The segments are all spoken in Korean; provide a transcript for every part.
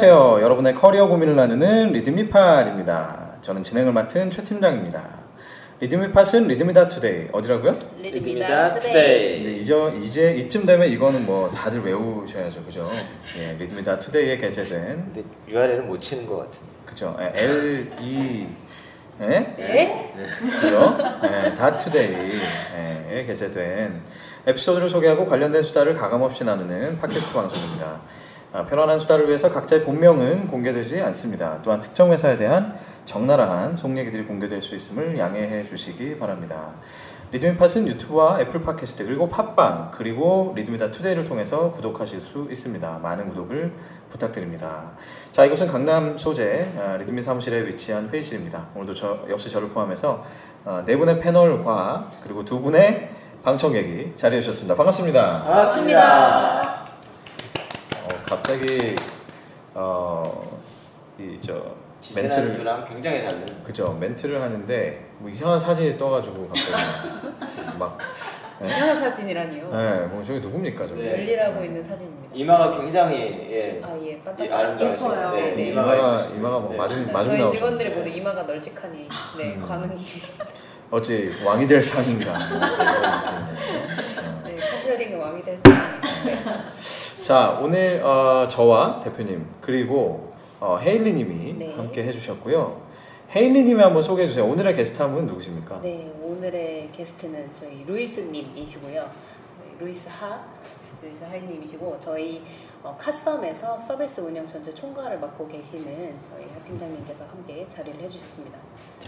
안녕하세요. 여러분의 커리어 고민을 나누는 리드미팟입니다. 저는 진행을 맡은 최 팀장입니다. 리드미팟은 리드미 dot today 어디라고요? 리드미 dot today. 이제 이제, 이제 이쯤 되면 이거는 뭐 다들 외우셔야죠, 그죠? 예, 리드미 dot today에 게재된 근데 URL은 못 치는 것 같은. 그죠? 예, L E 예? 네? 그죠? 예, dot today 에 게재된 에피소드를 소개하고 관련된 수다를 가감없이 나누는 팟캐스트 방송입니다. 아, 편안한 수다를 위해서 각자의 본명은 공개되지 않습니다. 또한 특정 회사에 대한 적나라한 속 얘기들이 공개될 수 있음을 양해해 주시기 바랍니다. 리드미팟은 유튜브와 애플 팟캐스트 그리고 팟빵 그리고 리드미 dot today를 통해서 구독하실 수 있습니다. 많은 구독을 부탁드립니다. 자 이곳은 강남 소재 아, 리드미 사무실에 위치한 회의실입니다. 오늘도 저 역시 저를 포함해서 어, 네 분의 패널과 그리고 두 분의 방청객이 자리해 주셨습니다. 반갑습니다. 반갑습니다. 어, 갑자기 어, 이저 멘트를 굉장히 다른. 그죠 멘트를 하는데 뭐 이상한 사진이 떠가지고 갑자기 막 네, 이상한 사진이라니요. 네, 뭐 저기 누굽니까 저기 네. 열일하고 있는 사진입니다. 이마가 굉장히 예. 아 예. 아름다우시네. 예뻐요. 네, 네. 이마가 예쁘시네. 이마가 뭐 마중 네, 마중 저희 나오죠. 직원들이 모두 이마가 널찍하니 네 음. 관운이 어찌 왕이 될 상인가. 네 car sharing의 왕이 될. 네. 자 오늘 어, 저와 대표님 그리고 어, 헤일리님이 네. 함께 해주셨고요. 헤일리님이 한번 소개해 주세요. 오늘의 게스트 한분 누구십니까? 네 오늘의 게스트는 저희 루이스님이시고요. 저희 루이스 하 루이스 하이님이시고 저희 어, 카썸에서 서비스 운영 전체 총괄을 맡고 계시는 저희 하 팀장님께서 함께 자리를 해주셨습니다.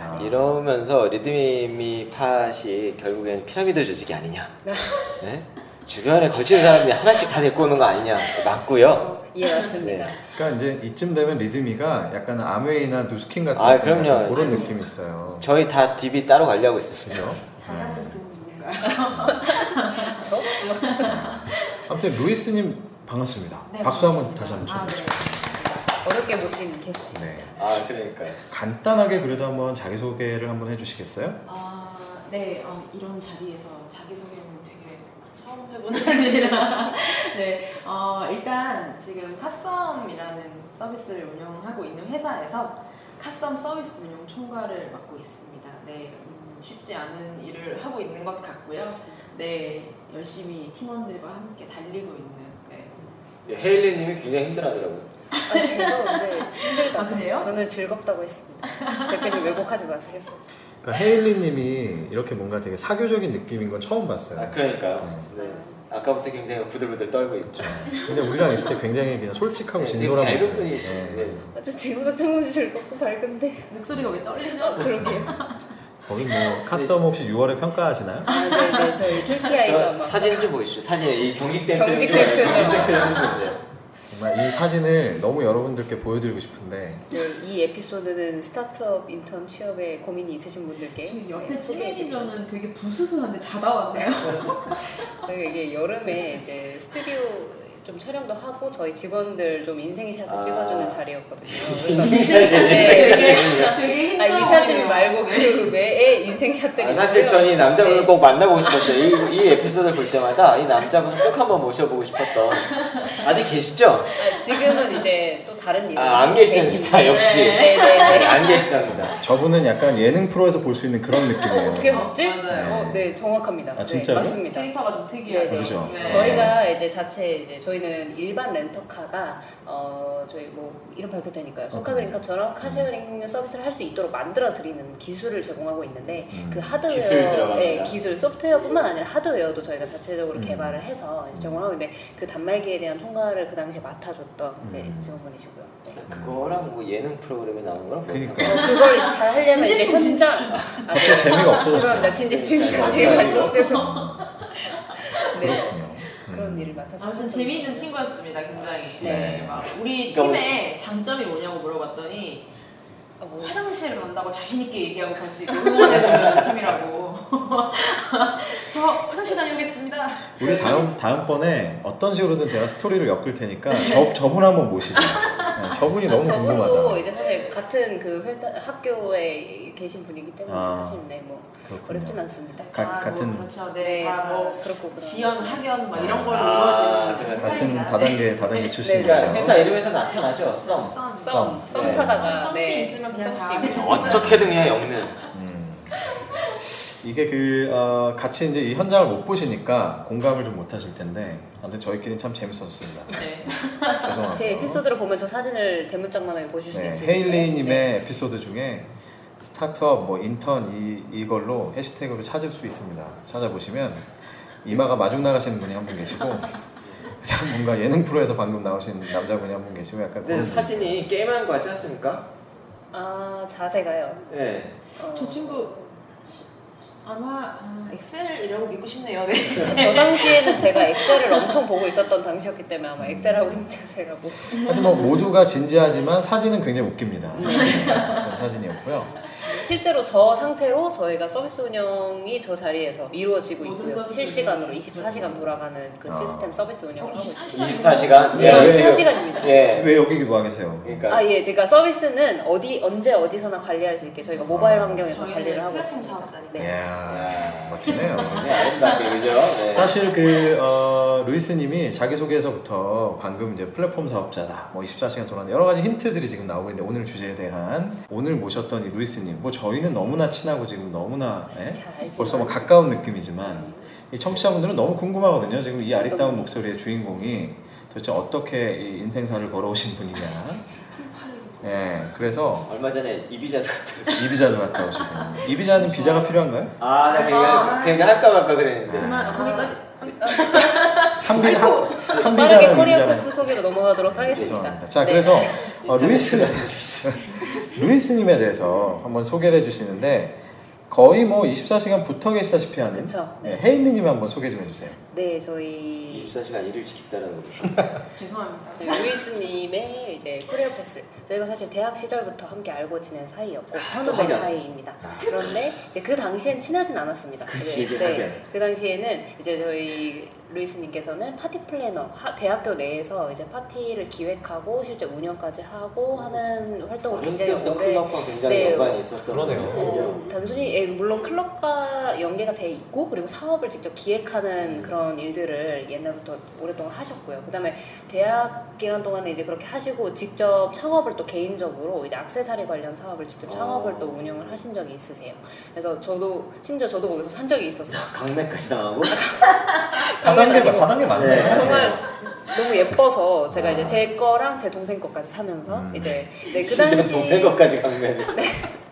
아. 이러면서 리드미 팟이 결국엔 피라미드 조직이 아니냐. 네? 주변에 걸치는 사람들이 하나씩 다 데리고 오는 거 아니냐. 맞고요. 어, 예 맞습니다. 네. 그러니까 이제 이쯤 되면 리드미가 약간 아메이나 누스킨 같은 아, 그럼요. 그런 느낌이 있어요. 저희 다 DB 따로 관리하고 있습니다. 그죠? 자랑을 네. 두고 누군가요? 저? 아무튼 루이스님 반갑습니다. 네, 박수 한번. 다시 한번 아, 쳐주시죠. 네. 어렵게 모신 게스트. 네. 아, 그러니까요. 간단하게 그래도 한번 자기 소개를 한번 해주시겠어요? 아, 네, 어, 이런 자리에서 자기소개는 되게 처음 해보는 일이라. 네, 어, 일단 지금 카썸이라는 서비스를 운영하고 있는 회사에서 카썸 서비스 운영 총괄을 맡고 있습니다. 네, 음, 쉽지 않은 일을 하고 있는 것 같고요. 네, 열심히 팀원들과 함께 달리고 있는. 네. 예, 헤일리님이 굉장히 힘들어하더라고요. 아, 제가 언제 힘들다고. 아, 그래요? 저는 즐겁다고 했습니다. 대표님 왜곡하지 마세요. 그러니까 헤일리님이 이렇게 뭔가 되게 사교적인 느낌인 건 처음 봤어요. 아, 그러니까요. 네. 아까부터 굉장히 부들부들 떨고 있죠. 근데 우리랑 있을 때 굉장히 그냥 솔직하고 네, 진솔한 밝은 모습. 분이시네. 네. 아, 저 지금도 충분히 즐겁고 밝은데. 목소리가 왜 떨리죠? 아, 그러게요. 거기 뭐 카썸 혹시 6월에 평가하시나요? 아, 네 네. 저희 KPI가 저 막. 사진 좀 보시죠. 사진에 이. 경직된 표정 좀 보세요. 정말 이 사진을 너무 여러분들께 보여드리고 싶은데 네, 이 에피소드는 스타트업 인턴 취업에 고민이 있으신 분들께 저희 옆에 네. 매니저는 되게 부스스한데 자다 왔네요. 저희가 이게 여름에 이제 스튜디오 좀 촬영도 하고 저희 직원들 좀 인생샷을 아. 찍어주는 자리였거든요. 인생샷이 네, 인생샷이. 되게 아, 이 힘들어 사진. 말고 그 외에 인생샷들이 아, 사실. 전이 남자분을 네. 꼭 만나보고 싶었어요. 이, 이 에피소드를 볼 때마다 이 남자분 꼭 한번 모셔보고 싶었던. 아직 계시죠? 아, 지금은 이제 또 다른 일을 아, 안 계십니다. 계신데. 역시. 네, 네, 네, 네. 안 계시답니다. 저분은 약간 예능 프로에서 볼 수 있는 그런 어, 느낌이에요. 어떻게 하셨지? 맞아요. 어, 네, 정확합니다. 아, 진짜요? 네, 맞습니다. 캐릭터가 좀 특이하죠. 네, 그죠? 네. 저희가 이제 자체 이제 저희는 일반 렌터카가 어 저희 뭐 이름 밝혀도 되니까요. 쏘카 그린카처럼 car sharing 서비스를 할 수 있도록 만들어 드리는 기술을 제공하고 있는데 음. 그 기술 하드웨어, 들어갑니다. 네, 기술 소프트웨어뿐만 아니라 하드웨어도 저희가 자체적으로 음. 개발을 해서 제공하고 있는데 그 단말기에 대한 총괄을 그 당시에 맡아줬던 이제 음. 직원분이시고요. 네. 그거랑 뭐 예능 프로그램에 나오는 거랑 뭐 그러니까. 어, 그걸 잘 하려면 이제 진지충, 현장 아, 갑자기 재미가 없어졌어요. 죄송합니다. 진지충 네, 제가 맞아요. 잘못해서 네 그렇군요. 그런 음. 일을 맡아서 아무튼 재미있는 친구였습니다, 굉장히. 네. 네. 막 우리 그러니까 팀의 장점이 뭐냐고 물어봤더니 아, 뭐 화장실 간다고 자신 있게 얘기하고 갈 수 있고 응원해주는 팀이라고. 저 화장실 다녀오겠습니다. 우리 다음 다음번에 어떤 식으로든 제가 스토리를 엮을 테니까 저 저분 한번 모시죠. 네, 저분이 너무 저분도 궁금하다. 이제 사실 같은 그 회사 학교에 계신 분이기 때문에 아, 사실 네 뭐 그렇군요. 어렵진 않습니다. 가- 다 같은- 뭐 그렇죠. 네, 네, 다뭐 그렇고. 지연, 학연 막 이런 걸로 아, 이루어지는 그래. 같은. 다단계 다단계 네, 출신이에요. 그러니까 회사 이름에서 나타나죠. 썸. 썸. 썸, 썸 네. 타다가 네. 있으면 그냥 다. 어떻게든 그냥 엮는. 음. 이게 그 어, 같이 이제 이 현장을 못 보시니까 공감을 좀 못 하실 텐데 아무튼 저희끼리는 참 재밌었습니다. 네. 죄송합니다. 제 에피소드를 보면 저 사진을 대문짝만하게 보실 수 네, 있습니다. 헤일리님의 에피소드 중에 스타트업 뭐 인턴 이 이걸로 해시태그로 찾을 수 있습니다. 찾아보시면 이마가 마중 나가시는 분이 한 분 계시고 뭔가 예능 프로에서 방금 나오신 남자분이 한 분 계시고 약간 근데 그런 사진이 게임하는 거 같지 않습니까? 아 자세가요. 네. 어, 저 친구 아마 아, 엑셀이라고 믿고 싶네요. 네. 저 당시에는 제가 엑셀을 엄청 보고 있었던 당시였기 때문에 아마 엑셀하고 있는 자세라고. 하여튼 뭐 모두가 진지하지만 사진은 굉장히 웃깁니다. 네, 사진이었고요. 실제로 저 상태로 저희가 서비스 운영이 저 자리에서 이루어지고 있고요. 실시간으로 운영이 24시간 돌아가는 그 아. 시스템 서비스 운영을 하고 있습니다. 24시간. 24시간. 네, 왜 24시간입니다. 예. 왜 여기 와 계세요? 그러니까 아 예, 제가 서비스는 어디 언제 어디서나 관리할 수 있게 저희가 모바일 아. 환경에서 관리를 하고 플랫폼 있습니다. 네. 이야, 야. 멋지네요. 아름답게 그죠? 네. 사실 그 어, 루이스님이 자기 소개에서부터 방금 이제 플랫폼 사업자다, 뭐 24시간 돌아는 여러 가지 힌트들이 지금 나오고 있는데 오늘 주제에 대한 오늘 모셨던 이 루이스님, 뭐 저희는 너무나 친하고 지금 너무나 예? 벌써 뭐 가까운 느낌이지만 이 청취자분들은 너무 궁금하거든요. 지금 이 아리따운 목소리의 주인공이 도대체 어떻게 이 인생사를 걸어오신 분이냐. 예, 그래서 얼마 전에 이비자 들었다. 이비자도 갔다 오시고 이비자는 비자가 필요한가요? 아, 나 그냥 그냥 할까 말까 그랬는데. 그만 거기까지 한 비, 한, 한 빠르게 career path 소개로 넘어가도록 하겠습니다. 죄송합니다. 자, 네. 그래서 어, 루이스 루이스님에 대해서 한번 소개를 해주시는데 거의 뭐 24시간 붙어 계시다시피 하는 그쵸. 네, 혜인님 한번 소개 좀 해주세요. 네, 저희 24시간 일을 지켰다는 죄송합니다. 저희 루이스님의 이제 career path 저희가 사실 대학 시절부터 함께 알고 지낸 사이였고 선후배 하긴. 사이입니다. 그런데 이제 그 당시엔 친하진 않았습니다. 그치, 네. 네, 그 당시에는 이제 저희 루이스님께서는 파티 플래너 하- 대학교 내에서 이제 파티를 기획하고 실제 운영까지 하고 하는 활동을 어렸을 굉장히 오래 클럽과 굉장히 네, 연관이 있었던. 거군요. 어, 단순히 예, 물론 클럽과 연계가 돼 있고 그리고 사업을 직접 기획하는 그런 일들을 옛날부터 오랫동안 하셨고요. 그다음에 대학 기간 동안에 이제 그렇게 하시고 직접 창업을 또 개인적으로 이제 악세사리 관련 사업을 직접 창업을 어. 또 운영을 하신 적이 있으세요. 그래서 저도 심지어 저도 거기서 산 적이 있었어요. 강매까지 당하고 다단계가 아니고. 다단계 맞네. 네. 정말 너무 예뻐서 제가 아. 이제 제 거랑 제 동생 거까지 사면서 음. 이제 네, 그 당시 동생 것까지 강매를.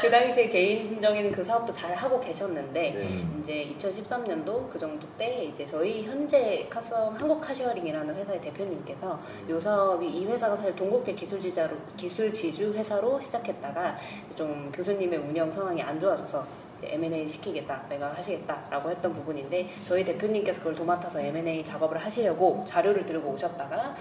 그 당시에 개인적인 그 사업도 잘 하고 계셨는데 네. 이제 2013년도 그 정도 때 이제 저희 현재 카썸 한국 카시어링이라는 회사의 대표님께서 요 사업이 이 회사가 사실 동국대 기술지자로 기술 지주 회사로 시작했다가 좀 교수님의 운영 상황이 안 좋아져서 이제 M&A 시키겠다, 내가 하시겠다라고 했던 부분인데 저희 대표님께서 그걸 도맡아서 M&A 작업을 하시려고 자료를 들고 오셨다가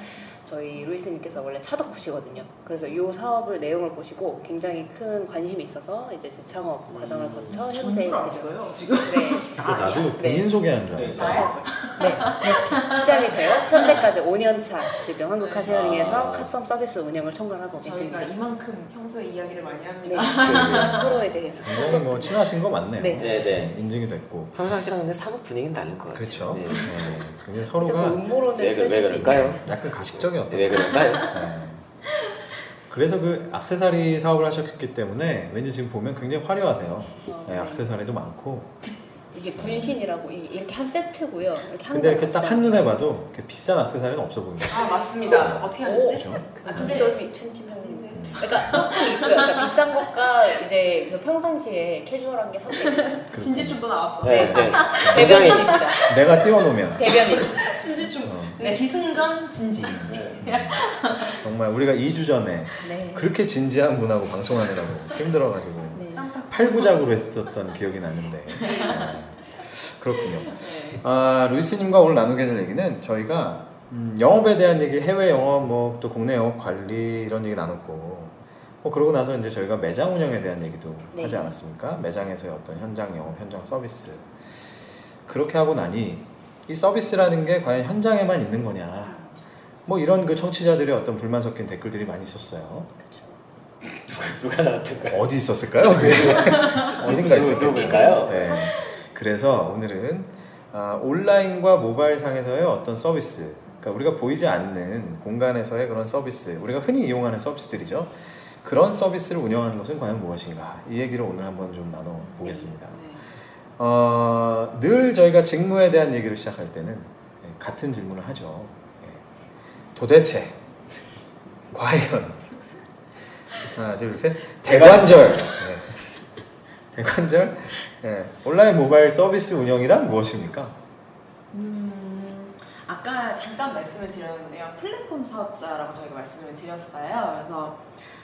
저희 루이스님께서 원래 차덕후시거든요. 그래서 이 사업을 내용을 보시고 굉장히 큰 관심이 있어서 이제 재창업 과정을 거쳐 현재 지금 알았어요 지금. 네. 또 나도 네. 본인 소개하는 줄 네. 알았어. 나요? 네, 그렇게 시작이 되어 현재까지 5년 차 지금 한국 카시어링에서 아. 카썸 서비스 운영을 총괄하고 저희가 계십니다. 이만큼 평소에 이야기를 많이 네, 합니다. 서로에 대해서 굉장히 뭐 친하신 거 맞네요. 네. 네네. 인증이 됐고. 평상시랑 근데 사뭇 분위기는 다른 것 같아요. 그렇죠. 네. 네. 그 서로가 음모론을 왜, 그- 왜 그럴까요? 약간 가식적이었던. 왜 그럴까요? 네. 그래서 그 악세사리 사업을 하셨기 때문에 왠지 지금 보면 굉장히 화려하세요. 어, 네, 네. 악세사리도 많고. 이게 분신이라고 이- 이렇게 한 세트고요. 이렇게 한 근데 이렇게 딱 한눈에 봐도 이렇게 비싼 악세사리는 없어 보입니다. 아 맞습니다. 어떻게 하셨지? 그렇죠? 아, 근데- 빅솔비 춘티팬인데. 그러니까 조금 있고요. 그러니까 비싼 것과 이제 그 평상시에 캐주얼한 게 섞여 있어요. 진지충도 나왔어. 네, 네. 굉장히 대변인입니다. 내가 띄워놓으면 대변인. 진지충. 어, 네. 기승전 진지. 정말 우리가 2주 전에 네. 그렇게 진지한 분하고 방송하느라고 힘들어가지고 네. 팔부작으로 했었던 기억이 나는데 네. 그렇군요. 네. 아 루이스님과 오늘 나누게 될 얘기는 저희가 음, 영업에 대한 얘기, 해외 영업, 뭐 또 국내 영업 관리 이런 얘기 나눴고 뭐 그러고 나서 이제 저희가 매장 운영에 대한 얘기도 네. 하지 않았습니까? 매장에서의 어떤 현장 영업, 현장 서비스 그렇게 하고 나니 이 서비스라는 게 과연 현장에만 있는 거냐? 뭐 이런 그 청취자들의 어떤 불만 섞인 댓글들이 많이 있었어요. 그렇죠. 누가 나왔던가요? 어디 있었을까요? 그게? 어딘가 있을. 누굴까요? 네. 그래서 오늘은 아, 온라인과 모바일 상에서의 어떤 서비스, 그러니까 우리가 보이지 않는 공간에서의 그런 서비스, 우리가 흔히 이용하는 서비스들이죠. 그런 서비스를 운영하는 것은 과연 무엇인가? 이 얘기를 오늘 한번 좀 나눠 보겠습니다. 네. 어, 늘 저희가 직무에 대한 얘기를 시작할 때는 예, 같은 질문을 하죠. 예. 도대체, 과연, 하나, 둘, 셋, 대관절. 예. 대관절, 예. 온라인 모바일 서비스 운영이란 무엇입니까? 잠깐 말씀을 드렸는데요. 플랫폼 사업자라고 저희가 말씀을 드렸어요. 그래서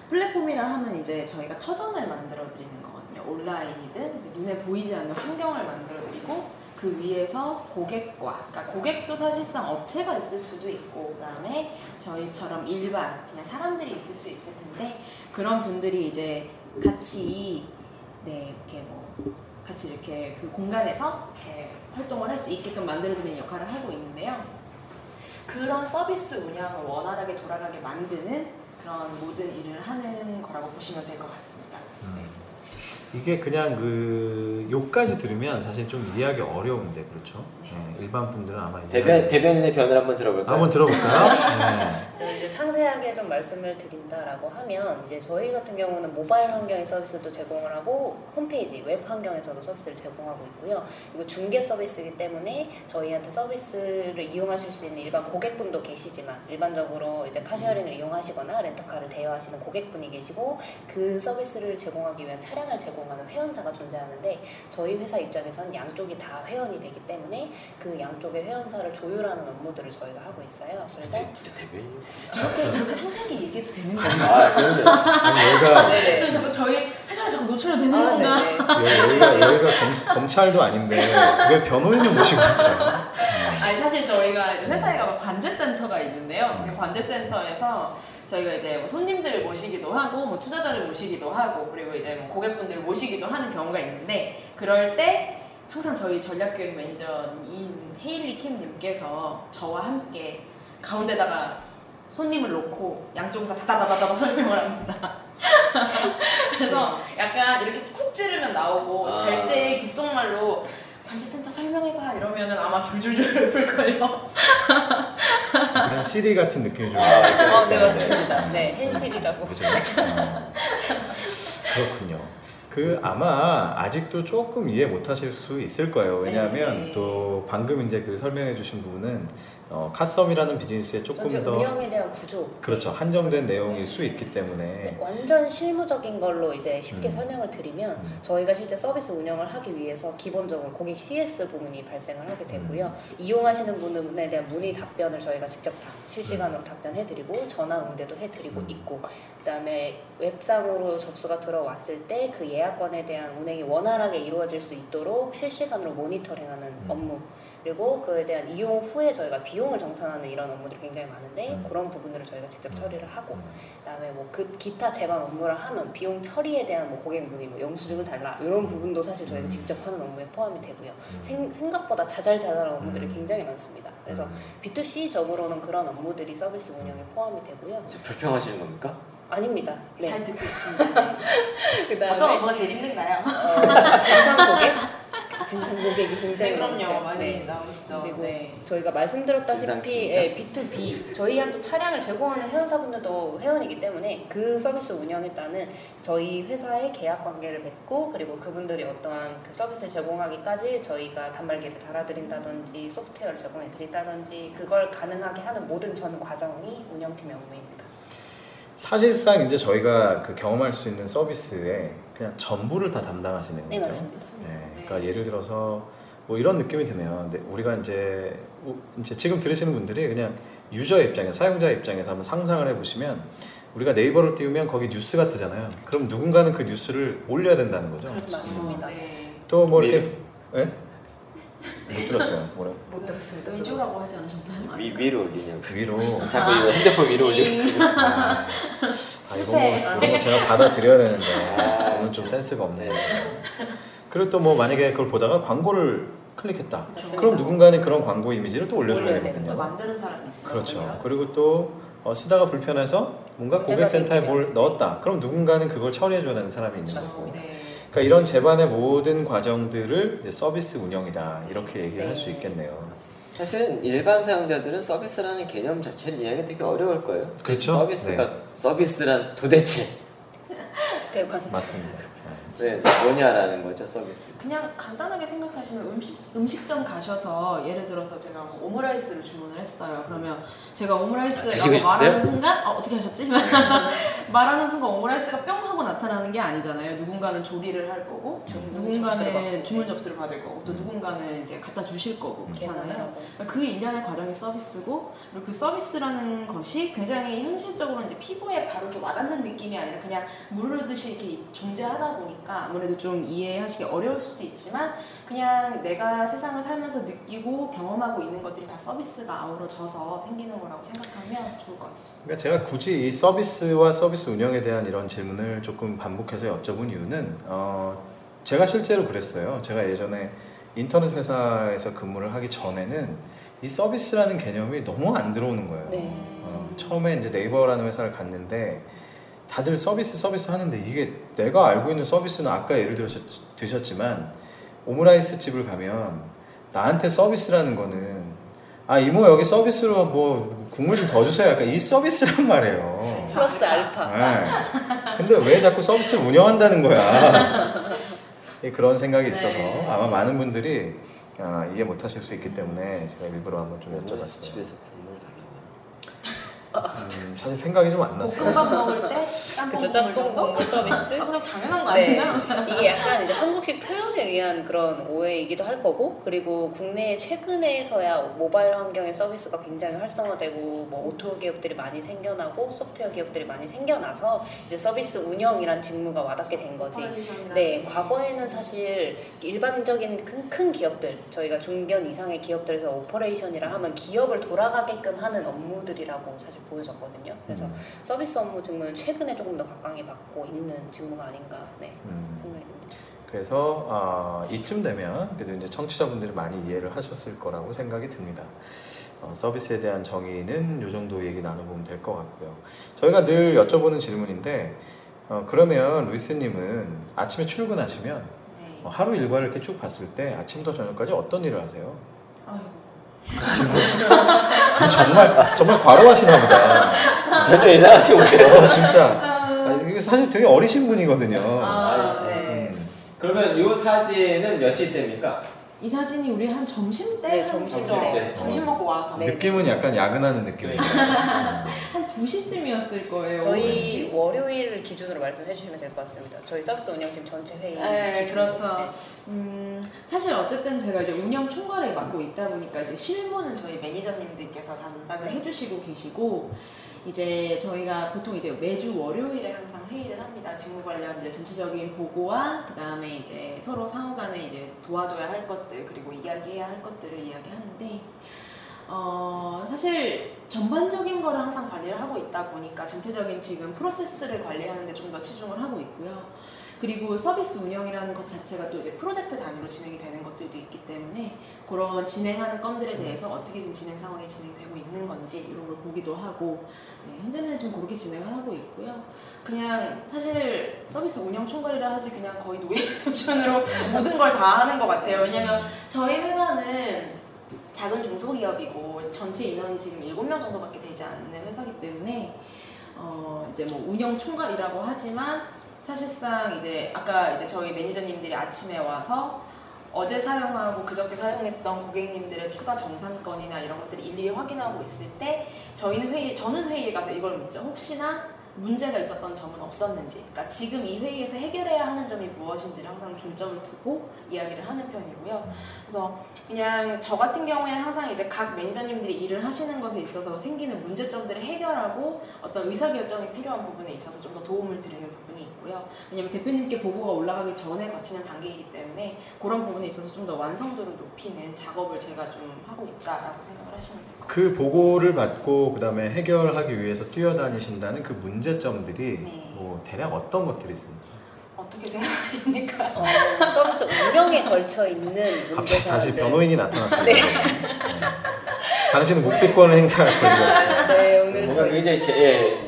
플랫폼이라 하면 이제 저희가 터전을 만들어 드리는 거거든요. 온라인이든 눈에 보이지 않는 환경을 만들어 드리고 그 위에서 고객과, 그러니까 고객도 사실상 업체가 있을 수도 있고, 그 다음에 저희처럼 일반, 그냥 사람들이 있을 수 있을 텐데, 그런 분들이 이제 같이, 네, 이렇게 뭐, 같이 이렇게 그 공간에서 이렇게 활동을 할 수 있게끔 만들어드리는 역할을 하고 있는데요. 그런 서비스 운영을 원활하게 돌아가게 만드는 그런 모든 일을 하는 거라고 보시면 될 것 같습니다. 네. 이게 그냥 그 욕까지 들으면 사실 좀 이해하기 어려운데 그렇죠? 네. 예, 일반 분들은 아마 대변 이해하기- 대변인의 변을 한번 들어볼까요? 한번 들어볼까요? 네. 저 이제 상세하게 좀 말씀을 드린다라고 하면 이제 저희 같은 경우는 모바일 환경의 서비스도 제공을 하고 홈페이지 웹 환경에서도 서비스를 제공하고 있고요. 그리고 중개 서비스이기 때문에 저희한테 서비스를 이용하실 수 있는 일반 고객분도 계시지만 일반적으로 이제 카셰어링을 이용하시거나 렌터카를 대여하시는 고객분이 계시고 그 서비스를 제공하기 위한 차량을 제공 하는 회원사가 존재하는데 저희 회사 입장에선 양쪽이 다 회원이 되기 때문에 그 양쪽의 회원사를 조율하는 업무들을 저희가 하고 있어요. 그래서 진짜 대변인. 이렇게 이렇게 상세하게 얘기해도 되는 건가요? 아 그런데 아니. 저희 자꾸 저희 회사를 자꾸 노출해도 되는 아, 건가? 여- 여기가 여기가 검, 검찰도 아닌데 왜 변호인을 모시고 왔어요? 아니 사실 저희가 이제 회사에 가면 관제센터가 있는데요. 그 관제센터에서 저희가 이제 뭐 손님들을 모시기도 하고 뭐 투자자를 모시기도 하고 그리고 이제 뭐 고객분들을 모시기도 하는 경우가 있는데 그럴 때 항상 저희 전략기획 매니저인 헤일리 킴님께서 저와 함께 가운데다가 손님을 놓고 양쪽에서 다다다다다 설명을 합니다. 그래서 약간 이렇게 쿡 찌르면 나오고 아. 잘때 귓속말로 관제센터 설명해봐 이러면은 아마 줄줄줄 풀걸요. 그냥 시리 같은 느낌이 좀. 아, 어, 네 맞습니다. 네 hen실이라고. 그죠? 어. 그렇군요. 그 아마 아직도 조금 이해 못하실 수 있을 거예요. 왜냐하면 네네. 또 방금 이제 그 설명해주신 부분은 어, 카썸이라는 비즈니스에 조금 더 운영에 대한 구조. 그렇죠 한정된 내용일 수 있기 네, 때문에 완전 실무적인 걸로 이제 쉽게 음. 설명을 드리면 음. 저희가 실제 서비스 운영을 하기 위해서 기본적으로 고객 CS 부분이 발생을 하게 되고요. 음. 이용하시는 분에 대한 문의 답변을 저희가 직접 다 실시간으로 답변해드리고 전화 응대도 해드리고 음. 있고 그다음에 웹상으로 접수가 들어왔을 때 그 예약권에 대한 운행이 원활하게 이루어질 수 있도록 실시간으로 모니터링하는 음. 업무 그리고 그에 대한 이용 후에 저희가 비용을 정산하는 이런 업무들이 굉장히 많은데 음. 그런 부분들을 저희가 직접 음. 처리를 하고 음. 그다음에 뭐 그 기타 제반 업무를 하면 비용 처리에 대한 뭐 고객 문의, 뭐 영수증을 달라 이런 부분도 사실 저희가 음. 직접 하는 업무에 포함이 되고요. 음. 생, 생각보다 자잘자잘한 업무들이 음. 굉장히 많습니다. 그래서 음. B2C적으로는 그런 업무들이 서비스 운영에 포함이 되고요. 좀 불평하시는 겁니까? 아닙니다. 네. 잘 듣고 있습니다. 네. 그다음에 어떤 업무가 제일 힘든가요? 어, 진상 고객, 진상 고객이 굉장히 네, 그럼요. 많이 네. 나오시죠. 그리고 네. 저희가 말씀드렸다시피 진상, 예, B2B 저희한테 차량을 제공하는 회원사분들도 회원이기 때문에 그 서비스 운영에 따른 저희 회사의 계약 관계를 맺고 그리고 그분들이 어떠한 그 서비스를 제공하기까지 저희가 단말기를 달아드린다든지 소프트웨어를 제공해 드린다든지 그걸 가능하게 하는 모든 전 과정이 운영팀의 업무입니다. 사실상 이제 저희가 그 경험할 수 있는 서비스에 그냥 전부를 다 담당하시는 네 거죠. 맞습니다. 네, 그러니까 예를 들어서 뭐 이런 느낌이 드네요. 근데 우리가 이제 우- 이제 지금 들으시는 분들이 그냥 유저 입장에서 사용자 입장에서 한번 상상을 해보시면 우리가 네이버를 띄우면 거기 뉴스가 뜨잖아요. 그럼 누군가는 그 뉴스를 올려야 된다는 거죠. 그렇죠. 맞습니다. 네. 또뭐 이렇게 예? 못 들었어요. 뭐라 못 들었습니다. 의조라고 하지 않으셨나요? 위, 위로 올리냐고. 그 위로 자꾸 이거 핸드폰 위로 올리고. 아, 아, 이거 뭐. 이거 뭐 제가 받아들여야 되는데 아, 오늘 좀 센스가 없네. 네. 그리고 또 뭐 만약에 그걸 보다가 광고를 클릭했다. 맞습니다. 그럼 누군가는 그런 광고 이미지를 또 올려줘야 되거든요. 또 만드는 사람이 있어요. 그렇죠. 그리고 또 어, 쓰다가 불편해서 뭔가 고객센터에. 뭘 넣었다. 그럼 누군가는 그걸 처리해줘야 되는 사람이 있는 거죠. 맞습니다. 네. 그러니까 이런 제반의 모든 과정들을 이제 서비스 운영이다 이렇게 얘기를 할수 네. 있겠네요. 사실은 일반 사용자들은 서비스라는 개념 자체를 이해하기 되게 어려울 거예요. 그렇죠. 서비스가 네. 서비스란 도대체 대관 맞습니다. 왜 뭐냐라는 거죠 서비스. 그냥 간단하게 생각하시면 음식 음식점 가셔서 예를 들어서 제가 뭐 오므라이스를 주문을 했어요. 그러면 제가 아, 오므라이스라고 싶으세요? 말하는 순간 어, 어떻게 하셨지? 말하는 순간 오므라이스가 뿅 하고 나타나는 게 아니잖아요. 누군가는 조리를 할 거고, 주문 접수를 누군가는 받고. 주문 접수를 받을 거고, 또 누군가는 이제 갖다 주실 거고 그렇잖아요. 계산하고. 그러니까 그 일련의 과정이 서비스고 그리고 그 서비스라는 것이 굉장히 현실적으로 이제 피부에 바로 좀 와닿는 느낌이 아니라 그냥 물 흐르듯이 이렇게 존재하다 보니까 아무래도 좀 이해하시기 어려울 수도 있지만 그냥 내가 세상을 살면서 느끼고 경험하고 있는 것들이 다 서비스가 아우러져서 생기는 거라고 생각하면 좋을 것 같습니다. 그러니까 제가 굳이 이 서비스와 서비스 운영에 대한 이런 질문을 조금 반복해서 여쭤본 이유는 어, 제가 실제로 그랬어요. 제가 예전에 인터넷 회사에서 근무를 하기 전에는 이 서비스라는 개념이 너무 안 들어오는 거예요. 네. 어, 처음에 이제 네이버라는 회사를 갔는데 다들 서비스 서비스 하는데 이게 내가 알고 있는 서비스는 아까 예를 들어 드셨지만 오므라이스 집을 가면 나한테 서비스라는 거는 아 이모 여기 서비스로 뭐 국물 좀 더 주세요. 약간 이 서비스란 말이에요. 플러스 알파. 네. 근데 왜 자꾸 서비스를 운영한다는 거야? 예, 그런 생각이 있어서 네. 아마 많은 분들이 아, 이해 못하실 수 있기 때문에 제가 일부러 한번 좀 여쭤봤어요. 음, 사실 생각이 좀 안 났어요. 볶음밥 먹을 때 짬뽕 그쵸, 짬뽕 정도? 국물 서비스? 아, 그냥 당연한 거 네. 아닌가요? 이게 약간 이제 한국식 표현에 의한 그런 오해이기도 할 거고 그리고 국내에 최근에서야 모바일 환경의 서비스가 굉장히 활성화되고 뭐 O2O 기업들이 많이 생겨나고 소프트웨어 기업들이 많이 생겨나서 이제 서비스 운영이란 직무가 와닿게 된 거지. operation이라는 네, 게. 과거에는 사실 일반적인 큰, 큰 기업들, 저희가 중견 이상의 기업들에서 operation이라 하면 기업을 돌아가게끔 하는 업무들이라고 사실 보여졌거든요. 그래서 음, 서비스 업무 직무는 최근에 조금 더 각광이 받고 있는 직무가 아닌가 네, 음. 생각이 듭니다. 그래서 아, 이쯤 되면 그래도 이제 청취자분들이 많이 이해를 하셨을 거라고 생각이 듭니다. 어, 서비스에 대한 정의는 이 정도 얘기 나눠보면 될 것 같고요. 저희가 늘 여쭤보는 질문인데 어, 그러면 루이스님은 아침에 출근하시면 네. 어, 하루 일과를 이렇게 쭉 봤을 때 아침부터 저녁까지 어떤 일을 하세요? 아이고. 정말 정말 과로하시나 보다. 전혀 예상하지 못해요. 어, 진짜. 아, 이게 사실 되게 어리신 분이거든요. 아, 네. 음. 그러면 이 사진은 몇 시 때입니까? 이 사진이 우리 한 점심 때 네, 한 점심? 때. 점심 먹고 와서 네. 느낌은 약간 야근하는 느낌이에요. 한 2시쯤이었을 거예요. 저희 월요일 기준으로 말씀해 주시면 될 것 같습니다. 저희 서비스 운영팀 전체 회의 네, 기준으로. 그렇죠. 네. 음, 사실 어쨌든 제가 이제 운영 총괄을 맡고 있다 보니까 이제 실무는 저희 매니저님들께서 담당을 해 주시고 계시고 이제 저희가 보통 이제 매주 월요일에 항상 회의를 합니다. 직무 관련 이제 전체적인 보고와 그 다음에 이제 서로 상호간에 이제 도와줘야 할 것들 그리고 이야기해야 할 것들을 이야기하는데 어, 사실 전반적인 거를 항상 관리를 하고 있다 보니까 전체적인 지금 프로세스를 관리하는데 좀 더 치중을 하고 있고요. 그리고 서비스 운영이라는 것 자체가 또 이제 프로젝트 단위로 진행이 되는 것들도 있기 때문에 그런 진행하는 건들에 대해서 어떻게 지금 진행 상황이 진행되고 있는 건지 이런 걸 보기도 하고 네, 현재는 좀 그렇게 진행을 하고 있고요. 그냥 사실 서비스 운영 총괄이라 하지 그냥 거의 노예 수준으로 모든 걸 다 하는 것 같아요. 왜냐면 저희 회사는 작은 중소기업이고 전체 인원이 지금 7명 정도밖에 되지 않는 회사이기 때문에 어 이제 뭐 운영 총괄이라고 하지만 사실상 이제 아까 이제 저희 매니저님들이 아침에 와서 어제 사용하고 그저께 사용했던 고객님들의 추가 정산건이나 이런 것들을 일일이 확인하고 있을 때 저희는 회의 저는 회의에 가서 이걸 묻죠. 혹시나 문제가 있었던 점은 없었는지, 그러니까 지금 이 회의에서 해결해야 하는 점이 무엇인지를 항상 중점을 두고 이야기를 하는 편이고요. 그래서 그냥 저 같은 경우에는 항상 이제 각 매니저님들이 일을 하시는 것에 있어서 생기는 문제점들을 해결하고 어떤 의사결정이 필요한 부분에 있어서 좀 더 도움을 드리는 부분이 있고요. 왜냐면 대표님께 보고가 올라가기 전에 거치는 단계이기 때문에 그런 부분에 있어서 좀 더 완성도를 높이는 작업을 제가 좀 하고 있다라고 생각을 하시면 될것그 같습니다. 보고를 받고 그다음에 해결하기 위해서 뛰어다니신다는 그 문제 점들이 네. 뭐 대략 어떤 것들이 있습니까? 어떻게 생각하십니까? 어, 서비스 운영에 걸쳐 있는 문제 갑자기 다시. 변호인이 나타났습니다. 네. 당신은 묵비권 행사할 권리가 있습니다. 네, 오늘 뭔가 저희 굉장히 제, 예,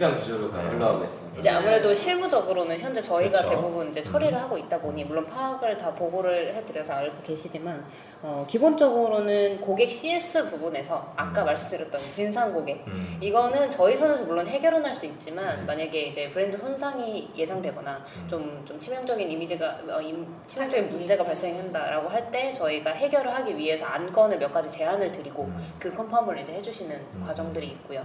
특이한 구조로 가- 흘러가고 있습니다. 이제 아무래도 실무적으로는 현재 저희가 그렇죠. 대부분 이제 처리를 하고 있다 보니 물론 파악을 다 보고를 해드려서 알고 계시지만 어, 기본적으로는 고객 CS 부분에서 아까 음. 말씀드렸던 진상 고객 음. 이거는 저희 선에서 물론 해결은 할 수 있지만 음. 만약에 이제 브랜드 손상이 예상되거나 음. 좀, 좀 치명적인 이미지가 어, 임- 치명적인 문제가 발생한다라고 할 때 저희가 해결을 하기 위해서 안건을 몇 가지 제안을 드리고 음. 그 컨펌을 이제 해주시는 음. 과정들이 있고요.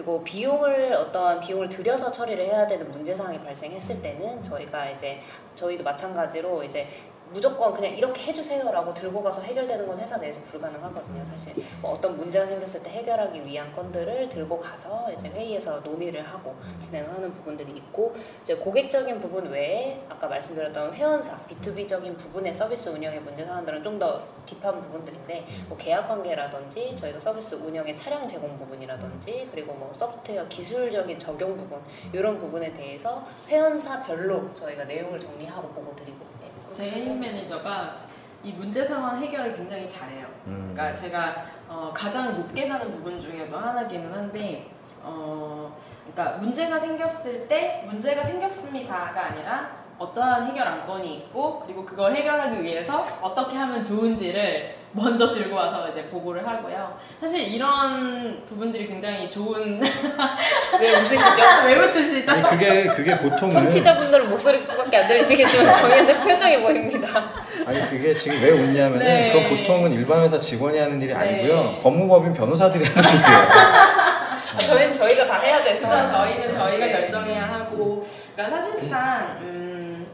음. 그리고 비용을 어떠한 비용을 들여서 처리를 해야 되는 문제 사항이 발생했을 때는 저희가 이제 저희도 마찬가지로 이제 무조건 그냥 이렇게 해주세요라고 들고 가서 해결되는 건 회사 내에서 불가능하거든요. 사실 뭐 어떤 문제가 생겼을 때 해결하기 위한 건들을 들고 가서 이제 회의에서 논의를 하고 진행하는 부분들이 있고 이제 고객적인 부분 외에 아까 말씀드렸던 회원사 B2B적인 부분의 서비스 운영의 문제 사항들은 좀 더 딥한 부분들인데 뭐 계약 관계라든지 저희가 서비스 운영의 차량 제공 부분이라든지 그리고 뭐 소프트웨어 기술적인 적용 부분 이런 부분에 대해서 회원사별로 저희가 내용을 정리하고 보고 드리고 예, 저희 혜인 매니저가 이 문제 상황 해결을 굉장히 잘해요. 음. 그러니까 제가 어, 가장 높게 사는 부분 중에도 하나기는 한데 어, 그러니까 문제가 생겼을 때 문제가 생겼습니다가 아니라 어떠한 해결 안건이 있고 그리고 그걸 해결하기 위해서 어떻게 하면 좋은지를 먼저 들고 와서 이제 보고를 하고요. 사실 이런 부분들이 굉장히 좋은 왜 웃으시죠? 왜 웃으시죠? 아니 그게 그게 보통은 청취자분들은 목소리밖에 안 들리시겠지만 저희한테 표정이 보입니다. 아니 그게 지금 왜 웃냐면은 네. 그건 보통은 일반 회사 직원이 하는 일이 아니고요 네. 법무법인 변호사들이 하는 일이에요. 저희는 저희가 다 해야 돼서 진짜 저희는 저희가 네. 결정해야 하고 그러니까 사실상 음,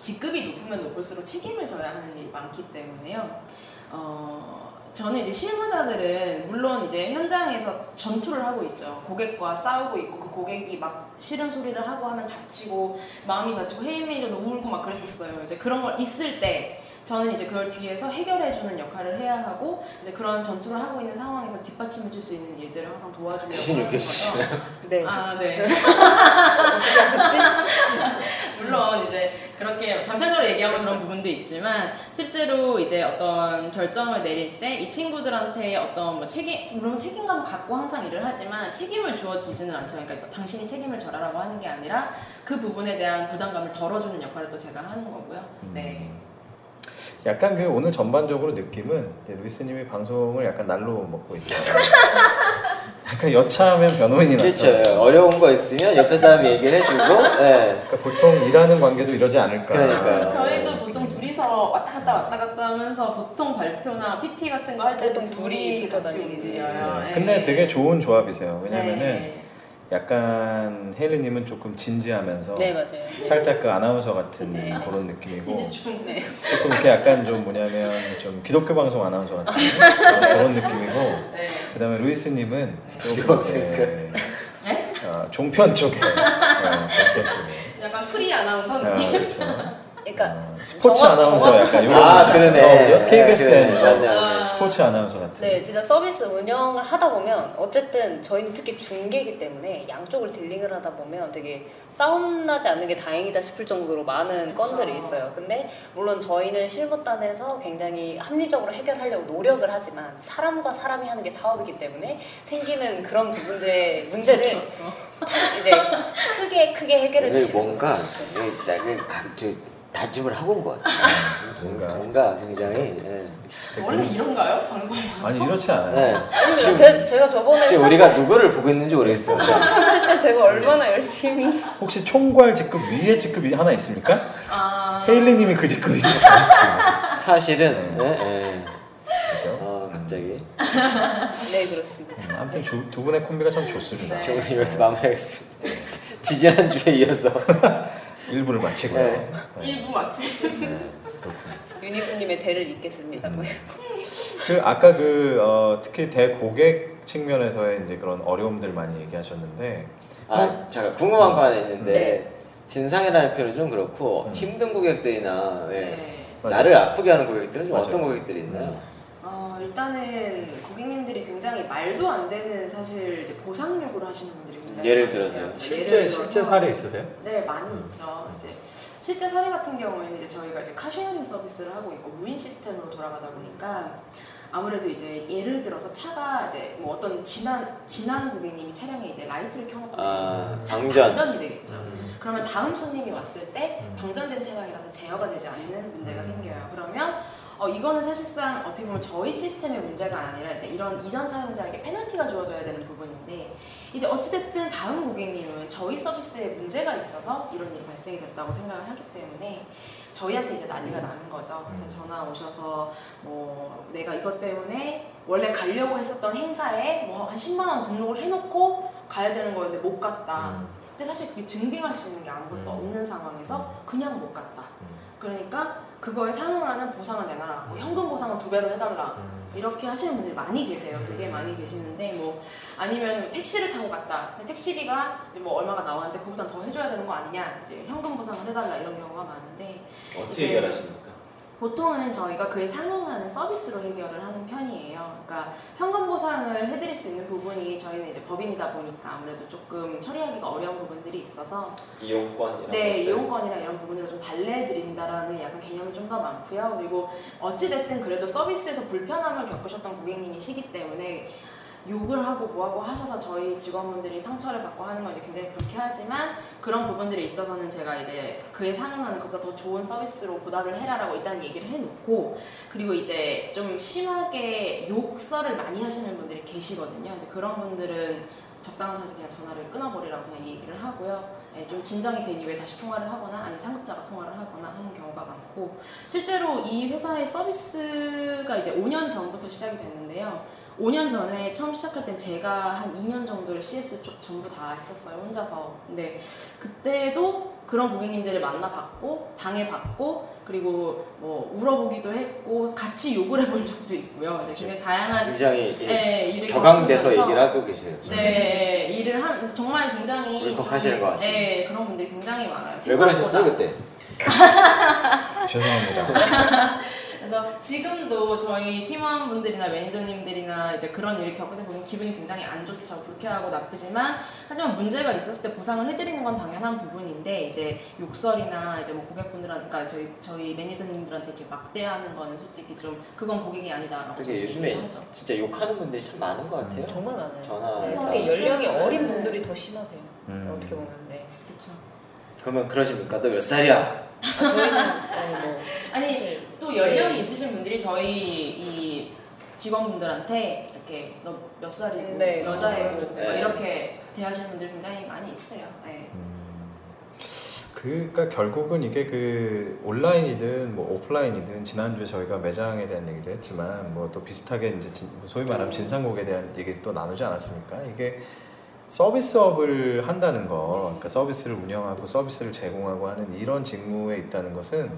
직급이 높으면 높을수록 책임을 져야 하는 일이 많기 때문에요. 어, 저는 이제 실무자들은 물론 이제 현장에서 전투를 하고 있죠. 고객과 싸우고 있고 그 고객이 막 싫은 소리를 하고 하면 다치고 마음이 다치고 해임 매니저도 울고 막 그랬었어요. 이제 그런 걸 있을 때 저는 이제 그걸 뒤에서 해결해주는 역할을 해야 하고 이제 그런 전투를 하고 있는 상황에서 뒷받침해줄 수 있는 일들을 항상 도와주려고 대신 하는? 거죠. 네아 네. 어떻게 하셨지? 물론 이제 그렇게 단편적으로 얘기하면 그런 부분도 있지만 실제로 이제 어떤 결정을 내릴 때 이 친구들한테 어떤 뭐 책임 물론 책임감을 갖고 항상 일을 하지만 책임을 주어지지는 않죠. 그러니까 당신이 책임을 져라라고 하는 게 아니라 그 부분에 대한 부담감을 덜어주는 역할을 또 제가 하는 거고요. 네. 약간 그 오늘 전반적으로 느낌은 예, 루이스님이 방송을 약간 날로 먹고 있다. 약간 여차하면 변호인이 그렇죠. 나타났어요. 예, 어려운 거 있으면 옆에 사람이 얘기를 해주고, 예. 그러니까 보통 일하는 관계도 이러지 않을까. 그러니까요. 저희도 보통 둘이서 왔다 갔다 왔다 갔다 하면서 보통 발표나 PT 같은 거 할 때도 보통 둘이 같이. 움직여요. 네. 예. 근데 되게 좋은 조합이세요. 왜냐면은 네. 약간 혜인님은 조금 진지하면서 네 맞아요. 살짝 그 아나운서 같은 네. 그런 느낌이고. 조금 이렇게 약간 좀 뭐냐면 좀 기독교 방송 아나운서 같은 그런, 그런 느낌이고 네. 그다음에 루이스님은 조금. 네, 네? 어, 종편 쪽에 네, 종편 쪽에 약간 프리 아나운서 아, 느낌. 그렇죠. 그러니까 어, 스포츠 정확- 아나운서. 약간 이런 아, 거 그러네. 어? KBSN 네, 어, 맞네, 맞네. 스포츠 아나운서 같은 네, 진짜 서비스 운영을 하다 보면 어쨌든 저희는 특히 중개이기 때문에 양쪽을 dealing을 하다 보면 되게 싸움 나지 않는 게 다행이다 싶을 정도로 많은 그쵸. 건들이 있어요. 근데 물론 저희는 실무단에서 굉장히 합리적으로 해결하려고 노력을 하지만 사람과 사람이 하는 게 사업이기 때문에 생기는 그런 부분들의 문제를 들었어. 이제 크게 크게 해결해 오늘 주시는 뭔가 거죠. 다짐을 하고 온 것 같아요. 뭔가. 뭔가 굉장히. 예. 원래 이런가요? 방송 아니 이렇지 않아요. 네. 지금, 제, 제가 저번에 지금 우리가 누구를 보고 있는지 모르겠어요. 할때 제가 얼마나 열심히 혹시 총괄 직급 위에 직급이 하나 있습니까? 아. 헤일리님이 그 직급이죠. 사실은. 그죠? 어, 갑자기 네 그렇습니다. 음, 아무튼 주, 두 분의 콤비가 참 좋습니다. 저 오늘 여기서 마무리하겠습니다. 지지난 주에 이어서 일부를 마치고요. 네. 네. 일부 마치. 네, 그렇군요. 유니프님의 대를 잇겠습니다. 뭐. 그 아까 그 어, 특히 대고객 측면에서의 이제 그런 어려움들 많이 얘기하셨는데 아 잠깐 궁금한 거 하나 있는데 네. 진상이라는 표현은 좀 그렇고 음. 힘든 고객들이나 예. 네. 나를 아프게 하는 고객들은 좀 맞아요. 어떤 고객들이 있나요? 어, 일단은 고객님들이 굉장히 말도 안 되는 사실 이제 보상 요구를 하시는 분들이 예를. 들어서요? 네, 실제 예를 실제 들어서 사례 있으세요? 네, 많이 있죠. 이제 실제 사례 같은 경우에는 이제 저희가 이제 카쉐어링 서비스를 하고 있고 무인 시스템으로 돌아가다 보니까 아무래도 이제 예를 들어서 차가 이제 뭐 어떤 지난 지난 고객님이 차량에 이제 라이트를 켜놓고 아, 차 방전. 방전이 되겠죠. 음. 그러면 다음 손님이 왔을 때 음. 방전된 차량이라서 제어가 되지 않는 문제가 음. 생겨요. 그러면 어, 이거는 사실상 어떻게 보면 저희 시스템의 문제가 아니라 이런 이전 사용자에게 페널티가 주어져야 되는 부분인데 이제 어찌됐든 다음 고객님은 저희 서비스에 문제가 있어서 이런 일이 발생이 됐다고 생각을 하기 때문에 저희한테 이제 난리가 나는 거죠. 그래서 음. 전화 오셔서 뭐 내가 이것 때문에 원래 가려고 했었던 행사에 뭐 한 10만 원 등록을 해놓고 가야 되는 거였는데 못 갔다. 음. 근데 사실 그게 증빙할 수 있는 게 아무것도 음. 없는 상황에서 그냥 못 갔다. 음. 그러니까 그거에 상응하는 보상을 내놔라. 뭐 현금 보상을 두 배로 해달라. 음. 이렇게 하시는 분들이 많이 계세요. 되게 많이 계시는데 뭐 아니면 택시를 타고 갔다. 택시비가 뭐 얼마가 나왔는데 그보다 더 해줘야 되는 거 아니냐. 이제 현금 보상을 해달라 이런 경우가 많은데 어떻게 이제- 해결하십니까? 보통은 저희가 그에 상응하는 서비스로 해결을 하는 편이에요. 그러니까 현금 보상을 해드릴 수 있는 부분이 저희는 이제 법인이다 보니까 아무래도 조금 처리하기가 어려운 부분들이 있어서 이용권 이런 네, 것들. 이용권이나 이런 부분으로 좀 달래드린다라는 약간 개념이 좀 더 많고요. 그리고 어찌 됐든 그래도 서비스에서 불편함을 겪으셨던 고객님이시기 때문에 욕을 하고 뭐하고 하셔서 저희 직원분들이 상처를 받고 하는 건 이제 굉장히 불쾌하지만 그런 부분들에 있어서는 제가 이제 그에 상응하는 것보다 더 좋은 서비스로 보답을 해라라고 일단 얘기를 해놓고 그리고 이제 좀 심하게 욕설을 많이 하시는 분들이 계시거든요. 이제 그런 분들은 적당한 선에서 그냥 전화를 끊어버리라고 그냥 얘기를 하고요. 예, 좀 진정이 된 이후에 다시 통화를 하거나 아니면 상급자가 통화를 하거나 하는 경우가 많고 실제로 이 회사의 서비스가 이제 5년 전부터 시작이 됐는데요. 5년 전에 처음 시작할 땐 제가 한 2년 정도를 CS 쪽 전부 다 했었어요 혼자서. 근데 그때도 그런 고객님들을 만나봤고 당해봤고 그리고 뭐 울어보기도 했고 같이 욕을 해본 적도 있고요. 이제 굉장히 다양한 굉장히 예, 네, 일을 격앙돼서 겪으면서 얘기를 하고 계세요. 네, 일을 하면 정말 굉장히 울컥하시는 좀- 것 같습니다. 네, 그런 분들이 굉장히 많아요. 왜 그러셨어요 생각보다. 그때? 죄송합니다. 그래서 지금도 저희 팀원분들이나 매니저님들이나 이제 그런 일을 겪다 보면 기분이 굉장히 안 좋죠. 불쾌하고 나쁘지만 하지만 문제가 있었을 때 보상을 해드리는 건 당연한 부분인데 이제 욕설이나 이제 뭐 고객분들한테 그러니까 저희 저희 매니저님들한테 이렇게 막대하는 거는 솔직히 좀 그건 고객이 아니다라고 얘기를 요즘에 하죠. 진짜 욕하는 분들이 참 많은 것 같아요. 정말 많아요. 전화 네, 연령이 어린 네. 분들이 더 심하세요. 음. 어떻게 보면 네. 그렇죠. 그러면 그러십니까? 너 몇 살이야? 아, 저희는 네, 뭐 아니 사실 또 연령이 네. 있으신 분들이 저희 이 직원분들한테 이렇게 너 몇 살이고 네. 여자애고 네. 막 이렇게 대하시는 분들이 굉장히 많이 있어요. 네. 음, 그러니까 결국은 이게 그 온라인이든 뭐 오프라인이든 지난주에 저희가 매장에 대한 얘기도 했지만 뭐 또 비슷하게 이제 진- 소위 말하면 네. 진상곡에 대한 얘기 또 나누지 않았습니까? 이게 서비스업을 한다는 거, 그러니까 서비스를 운영하고 서비스를 제공하고 하는 이런 직무에 있다는 것은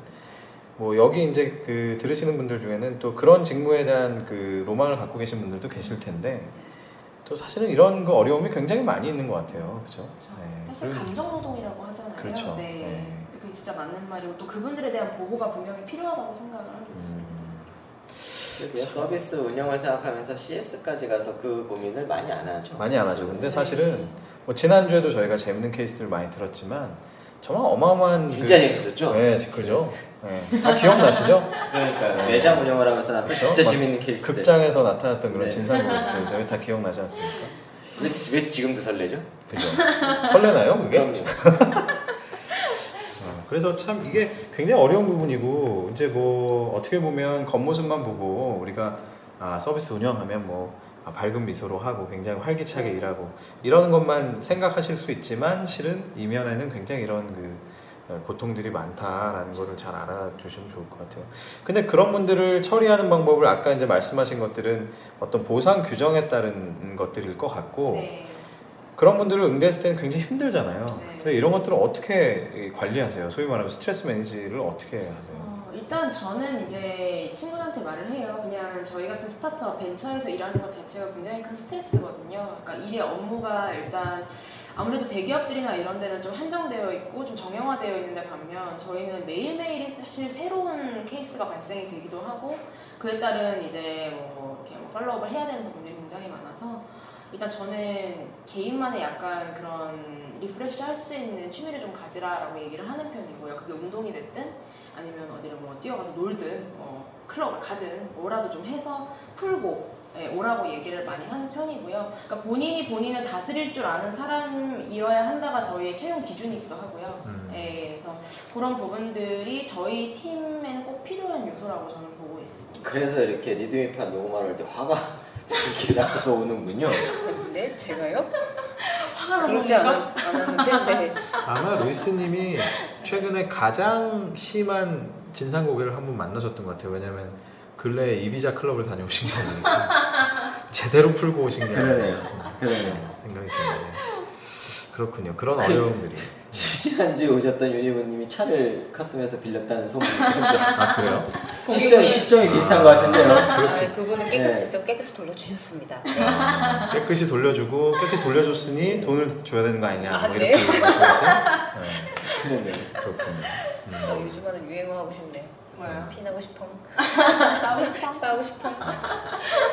뭐 여기 이제 그 들으시는 분들 중에는 또 그런 직무에 대한 그 로망을 갖고 계신 분들도 계실 텐데 또 사실은 이런 거 어려움이 굉장히 많이 있는 것 같아요, 그렇죠? 그렇죠. 사실 감정 노동이라고 하잖아요. 그렇죠. 네. 네. 그게 진짜 맞는 말이고 또 그분들에 대한 보호가 분명히 필요하다고 생각을 하고 있습니다. 음, 서비스 운영을 생각하면서 CS까지 가서 그 고민을 많이 안 하죠. 많이 안 하죠. 근데 네. 사실은 뭐 지난주에도 저희가 재밌는 케이스들 많이 들었지만 정말 어마어마한 진짜 그- 재밌었죠? 네, 그죠. 네. 다 기억나시죠? 그러니까 네. 매장 운영을 하면서 나왔던 그렇죠? 진짜 재밌는 케이스들. 극장에서 나타났던 그런 네. 진상고들 저희 다 기억나지 않습니까? 왜, 왜 지금도 설레죠? 그죠. 설레나요, 그게? 그럼요. 어, 그래서 참 이게 굉장히 어려운 부분이고 이제 뭐 어떻게 보면 겉모습만 보고 우리가 아 서비스 운영하면 뭐 아, 밝은 미소로 하고 굉장히 활기차게 네. 일하고 이러는 것만 생각하실 수 있지만 실은 이면에는 굉장히 이런 그 어, 고통들이 많다라는 거를 잘 알아주시면 좋을 것 같아요. 근데 그런 분들을 처리하는 방법을 아까 이제 말씀하신 것들은 어떤 보상 규정에 따른 것들일 것 같고 네. 그런 분들을 응대했을 때는 굉장히 힘들잖아요. 네. 이런 것들을 어떻게 관리하세요? 소위 말하면 스트레스 매니지를 어떻게 하세요? 어, 일단 저는 이제 친구한테 말을 해요. 그냥 저희 같은 스타트업 벤처에서 일하는 것 자체가 굉장히 큰 스트레스거든요. 그러니까 일의 업무가 일단 아무래도 대기업들이나 이런 데는 좀 한정되어 있고 좀 정형화되어 있는데 반면 저희는 매일매일이 사실 새로운 케이스가 발생이 되기도 하고 그에 따른 이제 뭐 이렇게 뭐 follow up을 해야 되는 부분들이 굉장히 많아서 일단 저는 개인만의 약간 그런 refresh 할 수 있는 취미를 좀 가지라라고 얘기를 하는 편이고요. 그게 운동이 됐든 아니면 어디를 뭐 뛰어가서 놀든 뭐 클럽을 가든 뭐라도 좀 해서 풀고 예, 오라고 얘기를 많이 하는 편이고요. 그러니까 본인이 본인을 다스릴 줄 아는 사람이어야 한다가 저희의 채용 기준이기도 하고요. 음. 예, 그래서 그런 부분들이 저희 팀에는 꼭 필요한 요소라고 저는 보고 있습니다. 그래서 이렇게 리드미판 녹음하러 올 때 화가 이렇게 나서 오는군요. 네, 제가요? 화가 그러지 않았, 않았는데, 네. 아마 루이스님이 최근에 가장 심한 진상 고객을 한 분 만나셨던 것 같아요. 왜냐면 근래에 이비자 클럽을 다녀오신 거 보니까 제대로 풀고 오신 게 그러네요. 아닌가 그러네요. 생각이 드는데 그렇군요. 그런 어려움들이 지난주에 오셨던 유니버님이 차를 커스텀에서 빌렸다는 소문이 있는데 아 그래요? 시점이, 시점이 비슷한 것 같은데요. 아, 그분은 깨끗이 네. 좀 깨끗이 돌려주셨습니다. 네. 깨끗이 돌려주고 깨끗이 돌려줬으니 돈을 줘야 되는 거 아니냐 아, 뭐 네. 이렇게 네, 그러네요. 그렇군요. 어, 음. 요즘 하는 유행어 하고 싶네. 뭐예요? 피나고 싶어. 싸우고 싶어? 싸우고 싶어.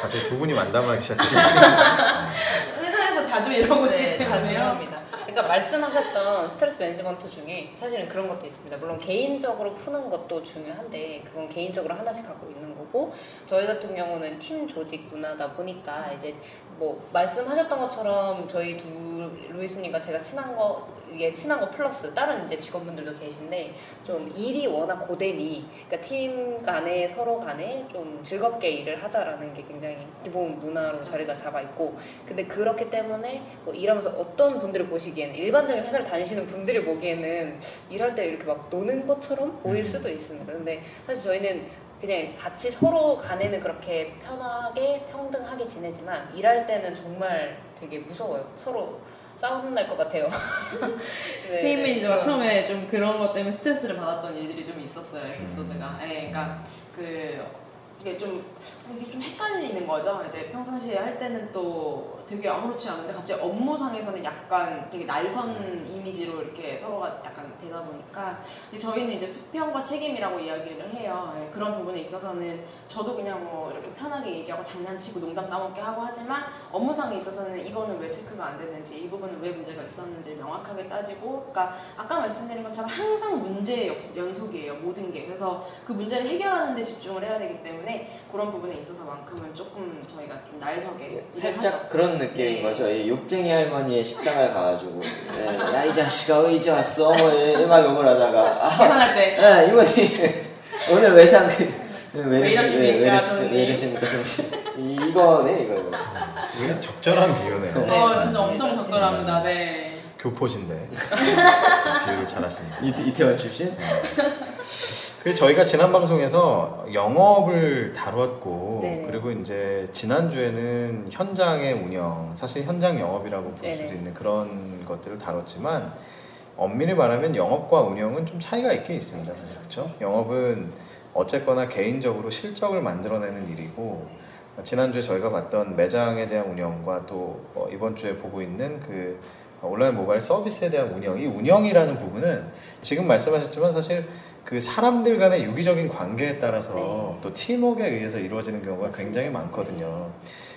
갑자기 두 분이 만담하기 시작했어요. 회사에서 자주 이러고 네, 있기 자주. 합니다. 그러니까 말씀하셨던 스트레스 매니지먼트 중에 사실은 그런 것도 있습니다. 물론 개인적으로 푸는 것도 중요한데 그건 개인적으로 하나씩 갖고 있는 거고 저희 같은 경우는 팀 조직 문화다 보니까 이제 뭐 말씀하셨던 것처럼 저희 두 루이스님과 제가 친한 거 예, 친한 거 플러스 다른 이제 직원분들도 계신데 좀 일이 워낙 고되니 그러니까 팀 간에 서로 간에 좀 즐겁게 일을 하자라는 게 굉장히 기본 문화로 자리가 잡아 있고 근데 그렇기 때문에 뭐 일하면서 어떤 분들이 보시기에는 일반적인 회사를 다니시는 분들이 보기에는 일할 때 이렇게 막 노는 것처럼 보일 음. 수도 있습니다. 근데 사실 저희는 그냥 같이 서로 간에는 그렇게 편하게 평등하게 지내지만 일할 때는 정말 되게 무서워요. 서로 싸움 날 것 같아요. 네, 혜인 매니저가 처음에 좀 그런 것 때문에 스트레스를 받았던 일들이 좀 있었어요 에피소드가. 예, 그러니까 그 이게 좀 이게 좀 헷갈리는 거죠. 이제 평상시에 할 때는 또 되게 아무렇지 않은데 갑자기 업무상에서는 약간 되게 날선 이미지로 이렇게 서로가 약간 되다 보니까 저희는 이제 수평과 책임이라고 이야기를 해요. 예, 그런 부분에 있어서는 저도 그냥 뭐 이렇게 편하게 얘기하고 장난치고 농담 따먹게 하고 하지만 업무상에 있어서는 이거는 왜 체크가 안 됐는지 이 부분은 왜 문제가 있었는지 명확하게 따지고 그러니까 아까 말씀드린 것처럼 항상 문제의 역- 연속이에요 모든 게 그래서 그 문제를 해결하는 데 집중을 해야 되기 때문에 그런 부분에 있어서만큼은 조금 저희가 좀 날석에 일을 하죠. 살짝 그런 느낌인 네. 거죠. 이 욕쟁이 할머니의 식당을 가가지고 야이 자식아 왜 이제 왔어? 뭐 이막 욕을 하다가 아, 때 야, 이모님 오늘 외상 왜, 왜 이러십니까, 왜, 저는? 왜 이러십니까? 이거네 이거 이거. 되게 적절한 비유네요. 네, 어, 진짜 엄청 맞습니다. 적절합니다. 네. 교포신데 비유를 잘하십니다. 이태, 이태원 출신? 그 저희가 지난 방송에서 영업을 다뤘고 네네. 그리고 이제 지난 주에는 현장의 운영, 사실 현장 영업이라고 볼 수도. 있는 그런 것들을 다뤘지만 엄밀히 말하면 영업과 운영은 좀 차이가 있긴 있습니다. 그렇죠? 영업은 어쨌거나 개인적으로 실적을 만들어내는 일이고 지난주에 저희가 봤던 매장에 대한 운영과 또 어, 이번 주에 보고 있는 그 온라인 모바일 서비스에 대한 운영, 이 운영이라는 부분은 지금 말씀하셨지만 사실 그 사람들 간의 유기적인 관계에 따라서 네. 또 팀워크에 의해서 이루어지는 경우가 맞습니다. 굉장히 많거든요.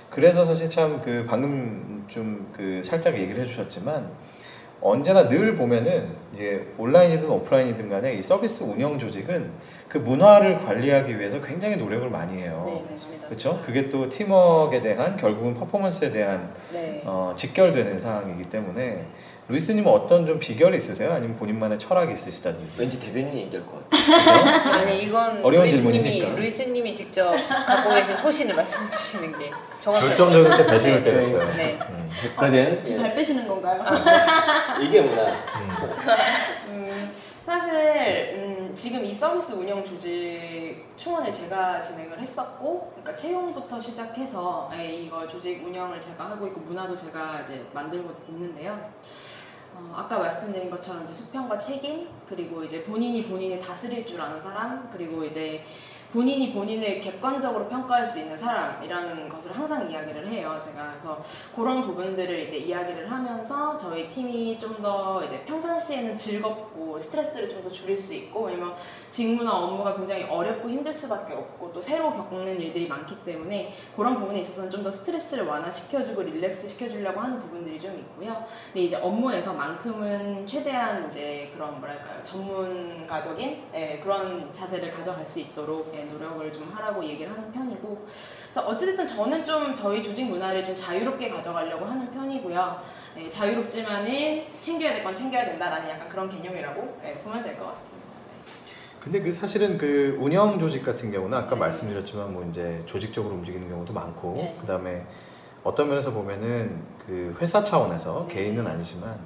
그래서 사실 참 그 방금 좀 그 살짝 얘기를 해주셨지만 언제나 늘 보면은 이제 온라인이든 오프라인이든 간에 이 서비스 운영 조직은 그 문화를 관리하기 위해서 굉장히 노력을 많이 해요. 네. 그렇죠? 그게 또 팀워크에 대한 결국은 퍼포먼스에 대한 네. 어, 직결되는 사항이기 때문에 루이스님은 어떤 좀 비결이 있으세요? 아니면 본인만의 철학이 있으시다든지? 왠지 대변인이 얘기할 것 같아. 아니 이건 어려운 루이스님이 질문이니까. 루이스님이 직접 갖고 계신 소신을 말씀해 주시는 게 정확해요. 결정적일 때 배신을 네, 때렸어요. 네. 음, 됐거든. 지금 예. 발 빼시는 건가요? 이게 문화. 음. 음, 사실 음, 지금 이 서비스 운영 조직 충원을 제가 진행을 했었고, 그러니까 채용부터 시작해서 예, 이거 조직 운영을 제가 하고 있고 문화도 제가 이제 만들고 있는데요. 어, 아까 말씀드린 것처럼 이제 수평과 책임 그리고 이제 본인이 본인을 다스릴 줄 아는 사람 그리고 이제 본인이 본인을 객관적으로 평가할 수 있는 사람이라는 것을 항상 이야기를 해요. 제가 그래서 그런 부분들을 이제 이야기를 하면서 저희 팀이 좀 더 이제 평상시에는 즐겁고 스트레스를 좀 더 줄일 수 있고 왜냐면 직무나 업무가 굉장히 어렵고 힘들 수밖에 없고 또 새로 겪는 일들이 많기 때문에 그런 부분에 있어서는 좀 더 스트레스를 완화시켜주고 릴렉스 시켜주려고 하는 부분들이 좀 있고요. 근데 이제 업무에서만큼은 최대한 이제 그런 뭐랄까요 전문가적인 예, 그런 자세를 가져갈 수 있도록 예, 노력을 좀 하라고 얘기를 하는 편이고 그래서 어찌됐든 저는 좀 저희 조직 문화를 좀 자유롭게 가져가려고 하는 편이고요. 예, 자유롭지만은 챙겨야 될 건 챙겨야 된다라는 약간 그런 개념이라고 예, 보면 될 것 같습니다. 근데 그 사실은 그 운영 조직 같은 경우는 아까 네. 말씀드렸지만 뭐 이제 조직적으로 움직이는 경우도 많고 네. 그다음에 어떤 면에서 보면은 그 회사 차원에서 네. 개인은 아니지만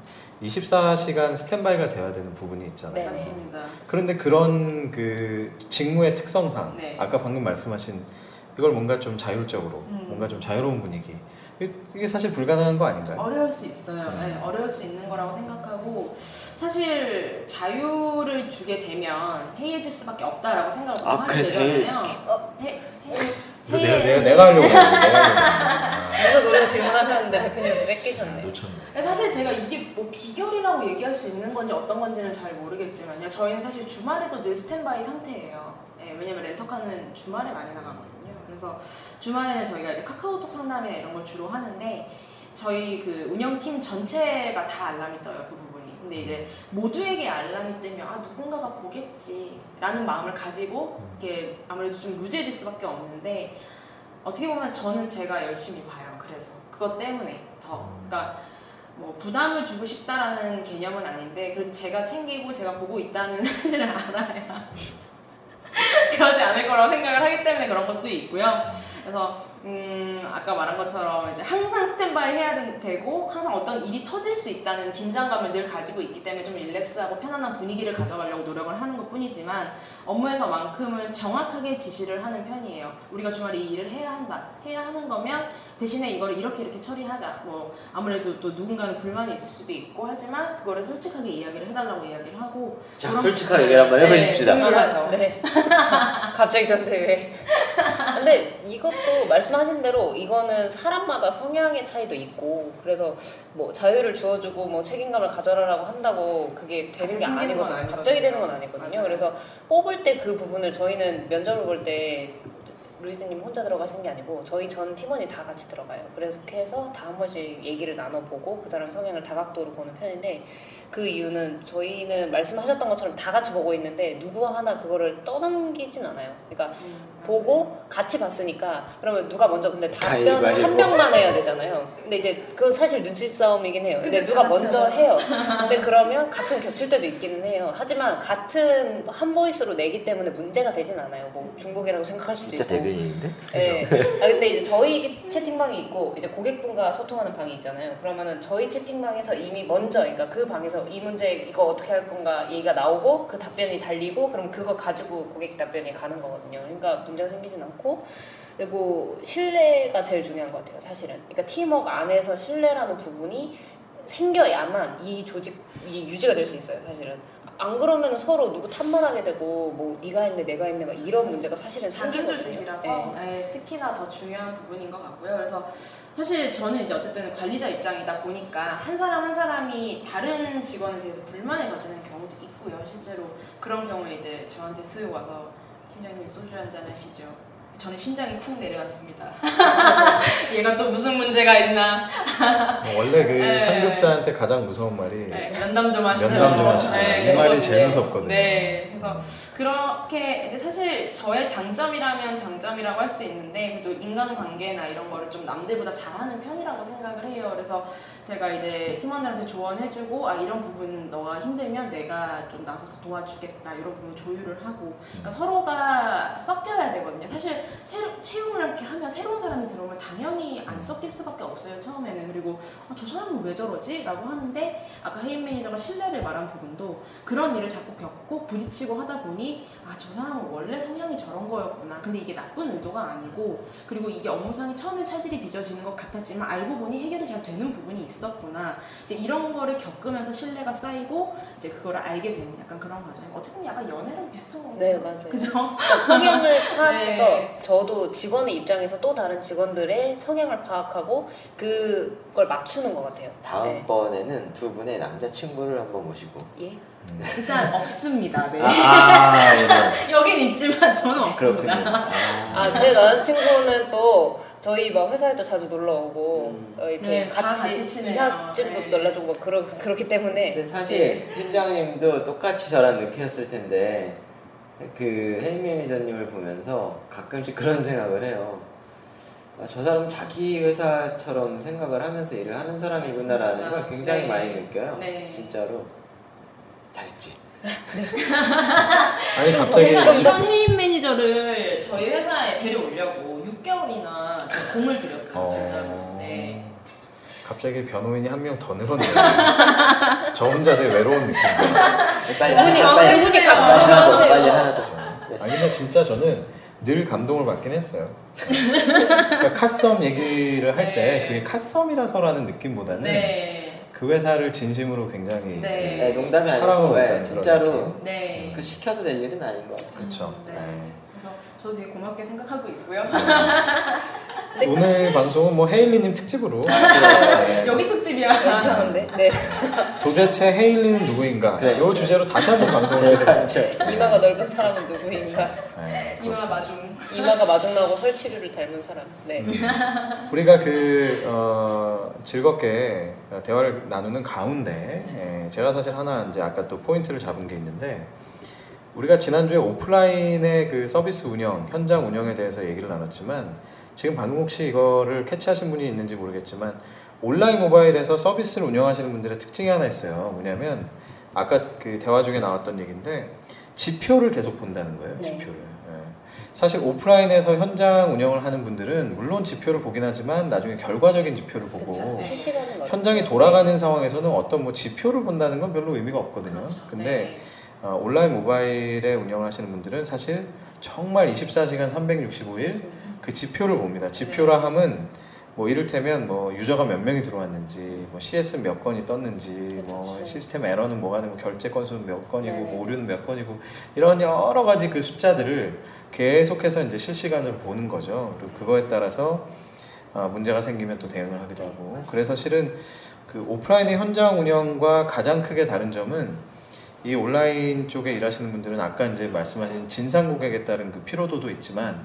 24시간 스탠바이가 돼야 되는 부분이 있잖아요. 네. 맞습니다. 그런데 그런 그 직무의 특성상 네. 아까 방금 말씀하신 이걸 뭔가 좀 자율적으로 음. 뭔가 좀 자유로운 분위기 이게- 사실 불가능한 거 아닌가요? 어려울 수 있어요. 네, 어려울 수 있는 거라고 생각하고 사실 자유를 주게 되면 해이해질 수밖에 없다라고 생각을 아, 하게 그래서 되잖아요. 어, 해, 해, 이거 내가 내가 내가 하려고 내가 하려고 했는데. 이거 노래 질문하셨는데 대표님도 뺏기셨네. 놓쳤네. 사실 제가 이게 뭐 비결이라고 얘기할 수 있는 건지 어떤 건지는 잘 모르겠지만요. 저희는 사실 주말에도 늘 스탠바이 상태예요. 예, 왜냐면 렌터카는 주말에 많이 나가거든요. 그래서 주말에는 저희가 이제 카카오톡 상담이나 이런 걸 주로 하는데 저희 그 운영팀 전체가 다 알람이 떠요. 그 부분이. 근데 이제 모두에게 알람이 뜨면 아 누군가가 보겠지라는 마음을 가지고 이렇게 아무래도 좀 루즈해질 수밖에 없는데 어떻게 보면 저는 제가 열심히 봐요. 그것 때문에 더 그러니까 뭐 부담을 주고 싶다라는 개념은 아닌데 그래도 제가 챙기고 제가 보고 있다는 사실을 알아야 그러지 않을 거라고 생각을 하기 때문에 그런 것도 있고요. 그래서 음 아까 말한 것처럼 이제 항상 스탠바이 해야 된- 되고 항상 어떤 일이 터질 수 있다는 긴장감을 늘 가지고 있기 때문에 좀 릴렉스하고 편안한 분위기를 가져가려고 노력을 하는 것 뿐이지만 업무에서만큼은 정확하게 지시를 하는 편이에요. 우리가 주말에 이 일을 해야 한다. 해야 하는 거면 대신에 이거를 이렇게 이렇게 처리하자. 뭐 아무래도 또 누군가는 불만이 있을 수도 있고 하지만 그거를 솔직하게 이야기를 해달라고 이야기를 하고 자, 솔직하게 얘기를 한번 해보십시다. 네, 조율하죠. 네. 갑자기 저한테 왜? 근데 이것도 말씀 하신 대로 이거는 사람마다 성향의 차이도 있고 그래서 뭐 자유를 주어주고 뭐 책임감을 가져라라고 한다고 그게 되는 게 아니거든요. 갑자기 되는 건 아니거든요. 맞아요. 그래서 뽑을 때 그 부분을 저희는 면접을 볼때 루이즈님 혼자 들어가신 게 아니고 저희 전 팀원이 다 같이 들어가요. 그래서 해서 다 한 번씩 얘기를 나눠보고 그 사람 성향을 다각도로 보는 편인데 그 이유는 저희는 말씀하셨던 것처럼 다 같이 보고 있는데 누구 하나 그거를 떠넘기진 않아요. 그러니까 음, 보고 같이 봤으니까 그러면 누가 먼저 근데 답변을 가위바위보. 한 명만 해야 되잖아요. 근데 이제 그건 사실 눈치 싸움이긴 해요. 근데 근데 누가 먼저. 해요. 근데 그러면 가끔 겹칠 때도 있기는 해요. 하지만 같은 한 보이스로 내기 때문에 문제가 되진 않아요. 뭐 중복이라고 생각할 수도 진짜 있고. 대변인인데? 네. 아, 근데 이제 저희 채팅방이 있고 이제 고객분과 소통하는 방이 있잖아요. 그러면은 저희 채팅방에서 이미 먼저 그러니까 그 방에서 이 문제 이거 어떻게 할 건가 얘기가 나오고 그 답변이 달리고 그럼 그거 가지고 고객 답변이 가는 거거든요. 그러니까 문제가 생기진 않고 그리고 신뢰가 제일 중요한 것 같아요. 사실은. 그러니까 팀워크 안에서 신뢰라는 부분이 생겨야만 이 조직이 유지가 될 수 있어요. 사실은. 안 그러면 서로 누구 탓만하게 되고 뭐 네가 했네 내가 했네 막 이런 문제가 사실은 자기. 조직이라서 네. 네, 특히나 더 중요한 부분인 것 같고요. 그래서 사실 저는 이제 어쨌든 관리자 입장이다 보니까 한 사람 한 사람이 다른 직원에 대해서 불만을 가지는 경우도 있고요. 실제로 그런 경우에 이제 저한테 쓱 와서 팀장님 소주 한 잔 하시죠. 저는 심장이 쿵 내려왔습니다. 얘가 또 무슨 문제가 있나? 뭐 원래 그 네. 상급자한테 가장 무서운 말이 네, 면담 좀 하시죠. 면담 좀 하시죠. 네, 이 말이 제일 네. 무섭거든요. 네, 그래서 그렇게 근데 사실 저의 장점이라면 장점이라고 할 수 있는데 그래도 인간관계나 이런 거를 좀 남들보다 잘하는 편이라고 생각을 해요. 그래서 제가 이제 팀원들한테 조언해주고 아 이런 부분 너가 힘들면 내가 좀 나서서 도와주겠다 이런 부분 조율을 하고 그러니까 서로가 섞여야 되거든요. 사실 새로 채용을 이렇게 하면 새로운 사람이 들어오면 당연히 안 섞일 수밖에 없어요 처음에는 그리고 아, 저 사람은 왜 저러지? 라고 하는데 아까 해임 매니저가 신뢰를 말한 부분도 그런 일을 자꾸 겪고 부딪히고 하다 보니 아 저 사람은 원래 성향이 저런 거였구나 근데 이게 나쁜 의도가 아니고 그리고 이게 업무상에 처음엔 차질이 빚어지는 것 같았지만 알고 보니 해결이 잘 되는 부분이 있었구나 이제 이런 거를 겪으면서 신뢰가 쌓이고 이제 그거를 알게 되는 약간 그런 과정 어떻게 보면 약간 연애랑 비슷한 거 같아요 네, 맞아요. 그죠? 그러니까 성향을 파악해서 네. 저도 직원의 입장에서 또 다른 직원들의 성향을 파악하고 그걸 맞추는 것 같아요. 네. 다음번에는 두 분의 남자친구를 한번 모시고 예. 일단 없습니다 네. 아, 아 예. 여긴 있지만 저는 없습니다. 아, 아, 제 남자친구는 또 저희 막 회사에도 자주 놀러 오고 음. 어, 이렇게 네, 다 같이, 같이. 이삿짐도 네. 막 그러, 그렇기 때문에 사실 팀장님도 똑같이 저랑 느꼈을 텐데 그헬 매니저님을 보면서 가끔씩 그런 생각을 해요. 아, 저 사람 자기 회사처럼 생각을 하면서 일을 하는 사람이구나라는 맞습니다. 걸 굉장히 네. 많이 느껴요. 네. 진짜로 잘했지. 아니 갑자기 이번 해임 매니저를 저희 회사에 데려오려고 6개월이나 공을 들였어요 어. 진짜로 네. 갑자기 변호인이 한 명 더 늘었네요. 저 혼자 되게 외로운 느낌. 빨리 두 분이 하나, 어, 빨리 두 분이 하나 같이 더, 생각하세요. 빨리 하나 더. 네. 아니 근데 진짜 저는 늘 감동을 받긴 했어요. 그러니까 카썸 얘기를 할때 네. 그게 카썸이라서라는 느낌보다는 네. 그 회사를 진심으로 굉장히 네. 네, 농담이 아니고 네, 진짜로 네. 그 시켜서 될 일은 아닌 것 같아요. 그렇죠. 네. 네. 그래서 저도 되게 고맙게 생각하고 있고요. 네. 오늘 방송은 뭐 헤일리님 특집으로 아, 네. 여기 특집이야. 이상한데? 네. 도대체 헤일리는 누구인가? 그래. 이 주제로 다시 한번 방송을 네. 그렇죠. 이마가 넓은 사람은 누구인가? 네. 이마 마중. 이마가 마중 나오고 설치류를 닮은 사람. 네. 우리가 그 어, 즐겁게 대화를 나누는 가운데 예, 제가 사실 하나 이제 아까 또 포인트를 잡은 게 있는데 우리가 지난주에 오프라인의 그 서비스 운영, 현장 운영에 대해서 얘기를 나눴지만 지금 방금 혹시 이거를 캐치하신 분이 있는지 모르겠지만 온라인 모바일에서 서비스를 운영하시는 분들의 특징이 하나 있어요. 뭐냐면 아까 그 대화 중에 나왔던 얘기인데 지표를 계속 본다는 거예요. 네. 지표를. 예. 사실 오프라인에서 현장 운영을 하는 분들은 물론 지표를 보긴 하지만 나중에 결과적인 지표를 보고 어렵죠. 현장이 돌아가는 상황에서는 어떤 뭐 지표를 본다는 건 별로 의미가 없거든요. 그렇죠. 근데 네. 어, 온라인 모바일에 운영을 하시는 분들은 사실 정말 24시간 365일 맞습니다. 그 지표를 봅니다. 네. 지표라 함은 뭐 이를테면 뭐 유저가 몇 명이 들어왔는지, 뭐 CS 몇 건이 떴는지, 그쵸, 뭐 네. 시스템 에러는 뭐가 되고 결제 건수는 몇 건이고. 뭐 오류는 몇 건이고 이런 여러 가지 그 숫자들을 계속해서 이제 실시간으로 보는 거죠. 그리고 그거에 따라서 아, 문제가 생기면 또 대응을 하기도 네, 하고. 맞습니다. 그래서 실은 그 오프라인의 현장 운영과 가장 크게 다른 점은 이 온라인 쪽에 일하시는 분들은 아까 이제 말씀하신 진상 고객에 따른 그 피로도도 있지만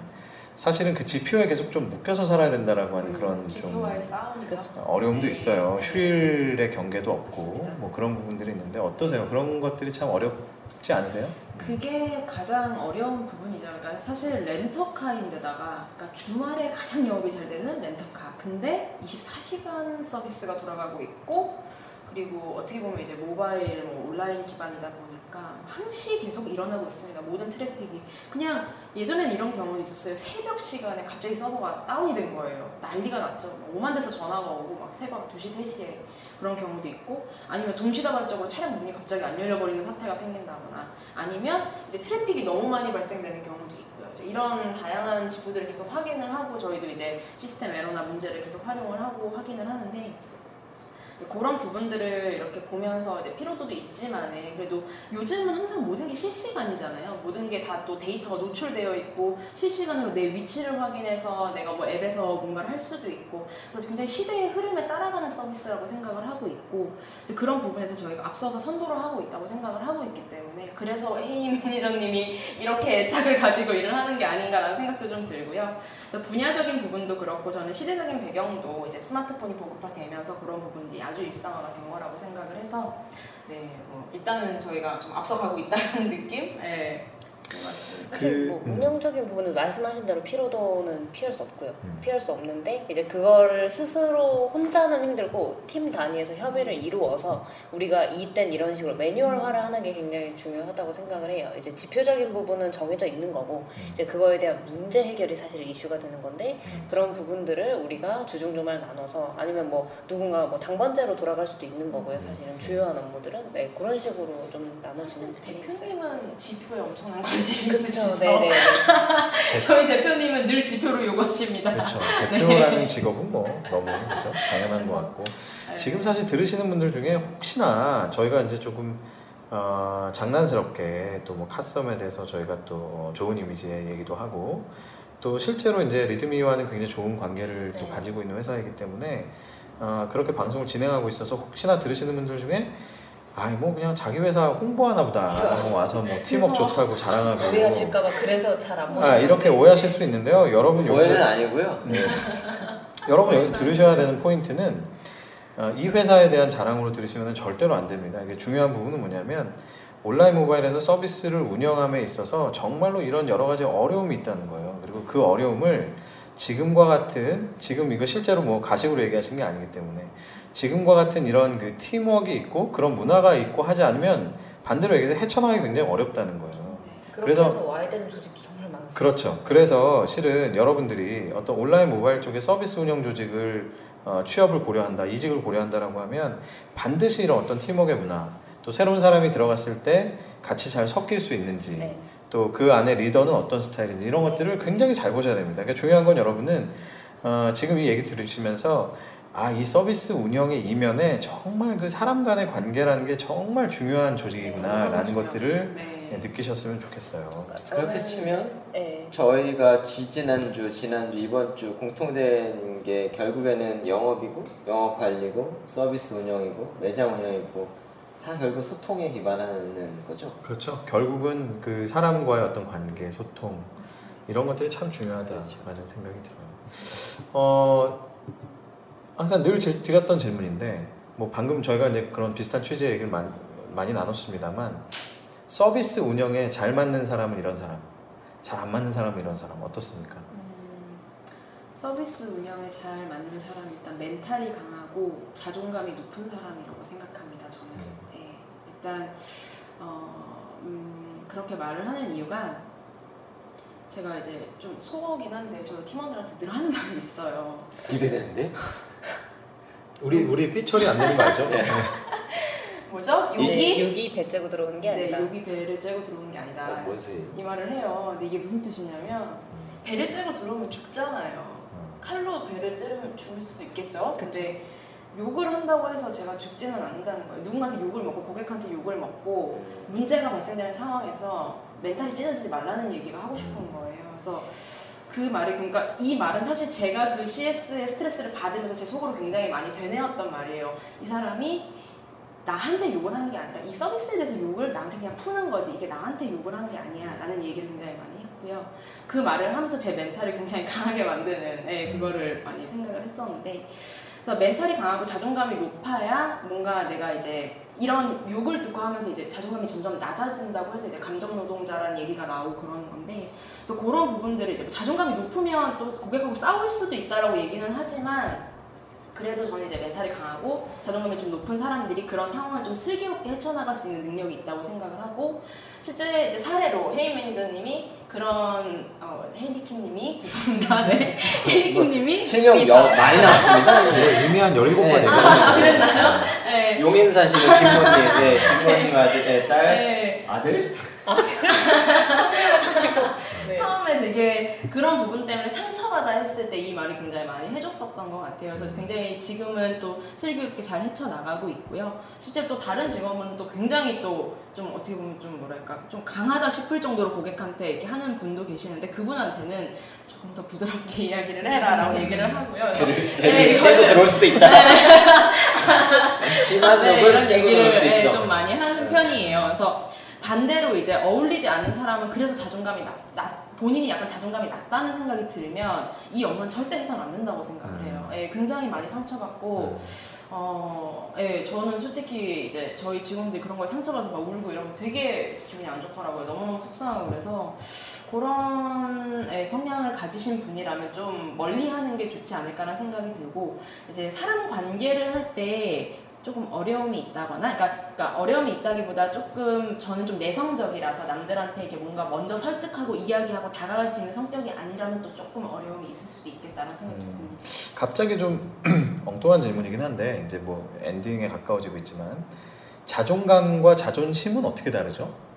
사실은 그 지표에 계속 좀 묶여서 살아야 된다라고 하는 음, 그런 좀. 어려움도 네. 있어요. 휴일의 경계도 없고 맞습니다. 뭐 그런 부분들이 있는데 어떠세요? 그런 것들이 참 어렵지 않으세요? 그게 가장 어려운 부분이죠. 그러니까 사실 렌터카인데다가 그러니까 주말에 가장 영업이 잘 되는 렌터카. 근데 24시간 서비스가 돌아가고 있고 그리고 어떻게 보면 이제 모바일 뭐 온라인 기반이다 보니까 항시 계속 일어나고 있습니다. 모든 트래픽이 그냥 예전엔 이런 경우도 있었어요. 새벽 시간에 갑자기 서버가 다운이 된 거예요. 난리가 났죠. 뭐 오만 대서 전화가 오고 막 새벽 2시, 3시에 그런 경우도 있고 아니면 동시다발적으로 차량 문이 갑자기 안 열려버리는 사태가 생긴다거나 아니면 이제 트래픽이 너무 많이 발생되는 경우도 있고요. 이런 다양한 지표들을 계속 확인을 하고 저희도 이제 시스템 에러나 문제를 계속 활용을 하고 확인을 하는데 이제 그런 부분들을 이렇게 보면서 이제 피로도도 있지만 그래도 요즘은 항상 모든 게 실시간이잖아요. 모든 게 다 또 데이터가 노출되어 있고 실시간으로 내 위치를 확인해서 내가 뭐 앱에서 뭔가를 할 수도 있고 그래서 굉장히 시대의 흐름에 따라가는 서비스라고 생각을 하고 있고 그런 부분에서 저희가 앞서서 선도를 하고 있다고 생각을 하고 있기 때문에 그래서 해임 매니저님이 이렇게 애착을 가지고 일을 하는 게 아닌가라는 생각도 좀 들고요. 그래서 분야적인 부분도 그렇고 저는 시대적인 배경도 이제 스마트폰이 보급화되면서 그런 부분들이 아주 일상화가 된 거라고 생각을 해서 네, 뭐 일단은 저희가 좀 앞서가고 있다는 느낌? 네. 사실 그, 뭐 음. 운영적인 부분은 말씀하신 대로 피로도는 피할 수 없고요. 음. 피할 수 없는데 이제 그거를 스스로 혼자는 힘들고 팀 단위에서 협의를 이루어서 우리가 이땐 이런 식으로 매뉴얼화를 하는 게 굉장히 중요하다고 생각을 해요. 이제 지표적인 부분은 정해져 있는 거고 음. 이제 그거에 대한 문제 해결이 사실 이슈가 되는 건데 음. 그런 부분들을 우리가 주중주말 나눠서 아니면 뭐 누군가 뭐 당번제로 돌아갈 수도 있는 음. 거고요. 사실은 주요한 업무들은 네 그런 식으로 좀 나눠지는. 대표님은 지표에 엄청난 관심이 그렇죠. 있으시죠? 네네. 저희 대표님은 늘 지표로 요구하십니다. 그렇죠. 대표라는 직업은 뭐 너무 그렇죠? 당연한 것 같고 네. 지금 사실 들으시는 분들 중에 혹시나 저희가 이제 조금 어, 장난스럽게 또 뭐 카썸에 대해서 저희가 또 좋은 이미지의 얘기도 하고 또 실제로 이제 리드미와는 굉장히 좋은 관계를 또 네. 가지고 있는 회사이기 때문에 어, 그렇게 방송을 진행하고 있어서 혹시나 들으시는 분들 중에 아이 뭐 그냥 자기 회사 홍보하나 보다 뭐 와서 뭐 그래서 좋다고 자랑하고 오해하실까봐 그래서 잘 안 모시는 아 이렇게 오해하실 수 있는데요 여러분 오해는 여기서 아니고요. 네. 여러분 여기서 들으셔야 되는 포인트는 어, 이 회사에 대한 자랑으로 들으시면 절대로 안 됩니다. 이게 중요한 부분은 뭐냐면 온라인 모바일에서 서비스를 운영함에 있어서 정말로 이런 여러 가지 어려움이 있다는 거예요. 그리고 그 어려움을 지금과 같은 지금 이거 실제로 뭐 가식으로 얘기하신 게 아니기 때문에 지금과 같은 이런 그 팀워크가 있고 그런 문화가 있고 하지 않으면 반대로 얘기해서 헤쳐나가기 굉장히 어렵다는 거예요. 네. 그래서- 와야 되는 조직도 정말 많습니다. 그렇죠. 그래서 실은 여러분들이 어떤 온라인 모바일 쪽에 서비스 운영 조직을 어, 취업을 고려한다, 이직을 고려한다라고 하면 반드시 이런 어떤 팀워크의 문화, 또 새로운 사람이 들어갔을 때 같이 잘 섞일 수 있는지, 네. 또그 안에 리더는 어떤 스타일인지 이런 것들을 굉장히 잘 보셔야 됩니다. 그러니까 중요한 건 여러분은 어, 지금 이 얘기 들으시면서 아, 이 서비스 운영의 이면에 정말 그 사람 간의 관계라는 게 정말 중요한 조직이구나라는 네, 것들을 네. 예, 느끼셨으면 좋겠어요. 그렇게 저는- 치면 네. 저희가 지지난주, 지난주, 이번 주 공통된 게 결국에는 영업이고 영업 관리고 서비스 운영이고 매장 운영이고 다 결국 소통에 기반하는 거죠. 그렇죠. 결국은 그 사람과의 어떤 관계, 소통. 이런 것들이 참 중요하다라는 그렇죠. 생각이 들어요. 어, 항상 늘 질- 드렸던 질문인데 뭐 방금 저희가 이제 그런 비슷한 취재 얘기를 많이, 많이 나눴습니다만 서비스 운영에 잘 맞는 사람은 이런 사람, 잘 안 맞는 사람은 이런 사람 어떻습니까? 음, 서비스 운영에 잘 맞는 사람은 일단 멘탈이 강하고 자존감이 높은 사람이라고 생각합니다. 저는 음. 네, 일단 어, 음, 그렇게 말을 하는 이유가 제가 이제 좀 속어긴 한데 저 팀원들한테 늘 하는 말이 있어요. 기대되는데? 우리 우리 삐처리 안 되는 거 알죠? 네. 뭐죠? 네, 여기 여기 배 째고 들어오는 게 네, 아니다. 여기 배를 째고 들어오는 게 아니다. 어, 뭔 소리? 이 말을 해요. 근데 이게 무슨 뜻이냐면 배를 째고 들어오면 죽잖아요. 음. 칼로 배를 찌르면 죽을 수 있겠죠. 근데 욕을 한다고 해서 제가 죽지는 않는다는 거예요. 누군가한테 욕을 먹고 고객한테 욕을 먹고 문제가 발생되는 상황에서 멘탈이 찢어지지 말라는 얘기가 하고 싶은 거예요. 그래서 그 말이 그러니까 이 말은 사실 제가 그 CS의 스트레스를 받으면서 제 속으로 굉장히 많이 되뇌었던 말이에요. 이 사람이 나한테 욕을 하는 게 아니라 이 서비스에 대해서 욕을 나한테 그냥 푸는 거지 이게 나한테 욕을 하는 게 아니야 라는 얘기를 굉장히 많이 했고요 그 말을 하면서 제 멘탈을 굉장히 강하게 만드는 예, 그거를 많이 생각을 했었는데 그래서 멘탈이 강하고 자존감이 높아야 뭔가 내가 이제 이런 욕을 듣고 하면서 이제 자존감이 점점 낮아진다고 해서 이제 감정 노동자라는 얘기가 나오고 그러는 건데 그래서 그런 부분들을 이제 뭐 자존감이 높으면 또 고객하고 싸울 수도 있다라고 얘기는 하지만 그래도 저는 이제 멘탈이 강하고 자존감이 좀 높은 사람들이 그런 상황을 좀 슬기롭게 헤쳐나갈 수 있는 능력이 있다고 생각을 하고 실제 이제 사례로 헤이 매니저님이 그런 어, 헤이리킹님이 죄송합니다 네 헤이리킹님이 실력 영 많이 나왔습니다. 네, 이미 한 17번 네. 아, 그랬나요? 네. 용인 사시는 김모님, 네, 김모님 아들, 네, 딸, 네. 아들? 성공해보시고 네. 처음에 되게 그런 부분 때문에 상 처받아 했을 때 이 말이 굉장히 많이 해줬었던 것 같아요. 그래서 굉장히 지금은 또 슬기롭게 잘 헤쳐나가고 있고요. 실제로 또 다른 직원분은 또 굉장히 또 좀 어떻게 보면 좀 뭐랄까 좀 강하다 싶을 정도로 고객한테 이렇게 하는 분도 계시는데 그분한테는 조금 더 부드럽게 이야기를 해라라고 얘기를 하고요. 네, 째고 들어올 수도 있다. 심한 네, 욕을 째고 들어올 수도 네, 있어. 좀 많이 하는 편이에요. 그래서 반대로 이제 어울리지 않는 사람은 그래서 자존감이 낮, 낮 본인이 약간 자존감이 낮다는 생각이 들면 이 업무는 절대 해서는 안 된다고 생각을 음. 해요. 예, 굉장히 많이 상처받고 어, 예, 저는 솔직히 이제 저희 직원들이 그런 거에 상처받아서 막 울고 이러면 되게 기분이 안 좋더라고요. 너무 속상하고 그래서 그런 예, 성향을 가지신 분이라면 좀 멀리 하는 게 좋지 않을까라는 생각이 들고 이제 사람 관계를 할 때 조금 어려움이 있다거나, 그러니까, 그러니까 어려움이 있다기보다 조금 저는 좀 내성적이라서 남들한테 이렇게 뭔가 먼저 설득하고 이야기하고 다가갈 수 있는 성격이 아니라면 또 조금 어려움이 있을 수도 있겠다라는 생각이 음. 듭니다. 갑자기 좀 엉뚱한 질문이긴 한데 이제 뭐 엔딩에 가까워지고 있지만 자존감과 자존심은 어떻게 다르죠?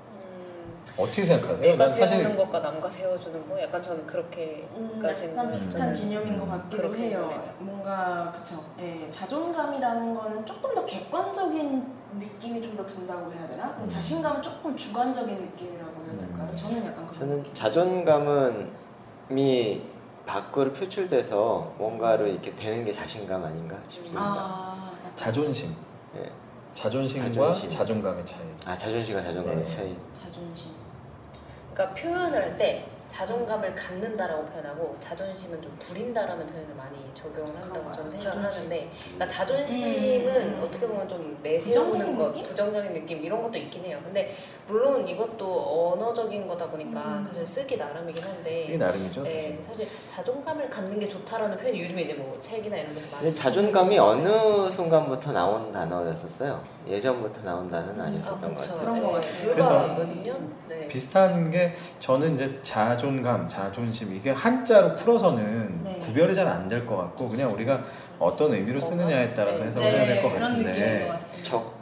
음, 어떻게 생각하세요? 내가 난 사실 세우는 것과 남과 세워주는 거 약간 저는 그렇게 음, 가 약간 비슷한. 개념인 것 음. 같기도 해요. 뭔가 그쵸. 예, 자존감이라는 거는 조금 더 객관적인 느낌이 좀 더 든다고 해야 되나? 음. 자신감은 조금 주관적인 느낌이라고 해야 될까요? 음. 저는 약간 그런 저는 느낌. 자존감은 미 밖으로 표출돼서 뭔가를 이렇게 되는 게 자신감 아닌가 싶습니다. 아, 자존심, 예. 자존심과 자존심. 자존감의 차이. 아 자존심과 자존감의 네. 차이. 자존심. 그러니까 표현을 할 때 자존감을 갖는다라고 표현하고 자존심은 좀 부린다라는 표현을 많이 적용을 한다고 저는 것 생각을. 하는데 그러니까 자존심은 음. 어떻게 보면 좀 내세우는 것, 느낌? 부정적인 느낌 이런 것도 있긴 해요. 근데 물론 이것도 언어적인 거다 보니까 음. 사실 쓰기 나름이긴 한데 쓰기 나름이죠. 네, 사실. 사실 자존감을 갖는 게 좋다라는 표현이 요즘에 이제 뭐 책이나 이런 데서 많이 자존감이 어느 순간부터 나온 단어였었어요? 예전부터 나온 단어는 아니었었던 것 그쵸. 같아요. 그런 것 네, 같아요. 불과 그래서? 네. 비슷한 게 저는 이제 자존감, 자존심 이게 한자로 풀어서는 네. 구별이 잘 안 될 것 같고 그냥 우리가 어떤 의미로 쓰느냐에 따라서 네. 해석을 해야 될것 그런 느낌인 것 같은데. 저-.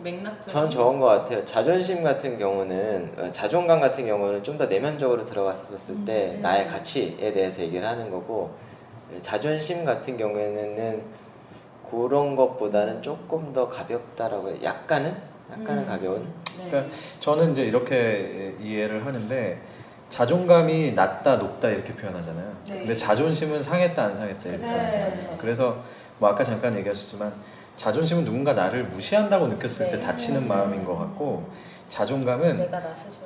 전 저건 것 같아요. 자존심 같은 경우는 어, 자존감 같은 경우는 좀 더 내면적으로 들어갔었을 때 음. 나의 가치에 대해서 얘기를 하는 거고 예, 자존심 같은 경우에는 그런 것보다는 조금 더 가볍다라고 해요. 약간은 약간은 음. 가벼운. 네. 그러니까 저는 이제 이렇게 이해를 하는데 자존감이 낮다 높다 이렇게 표현하잖아요. 네. 근데 자존심은 상했다 안 상했다 그쵸, 표현하잖아요. 그쵸. 그래서 뭐 아까 잠깐 얘기하셨지만 자존심은 누군가 나를 무시한다고 느꼈을 때 네, 다치는 맞아요. 마음인 것 같고 자존감은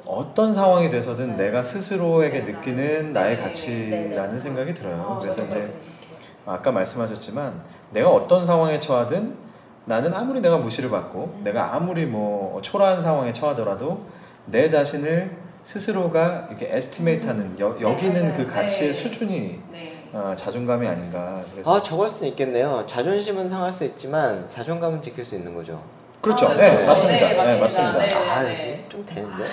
어떤 상황이 돼서든 네. 내가 스스로에게 네, 느끼는 나의 네, 가치라는 네, 네. 생각이 들어요. 어, 그래서 이제. 아까 말씀하셨지만 내가 어떤 상황에 처하든 나는 아무리 내가 무시를 받고 음. 내가 아무리 뭐 초라한 상황에 처하더라도 내 자신을 스스로가 이렇게 에스티메이트하는 여, 여기는 맞아요. 그 가치의 네. 수준이 네. 어, 자존감이 아닌가. 그래서 아 저걸 수 있겠네요. 자존심은 상할 수 있지만 자존감은 지킬 수 있는 거죠. 그렇죠. 아, 네, 그렇죠. 맞습니다. 네, 네, 맞습니다. 맞습니다. 네. 아 네. 이거 좀 되는데. 어,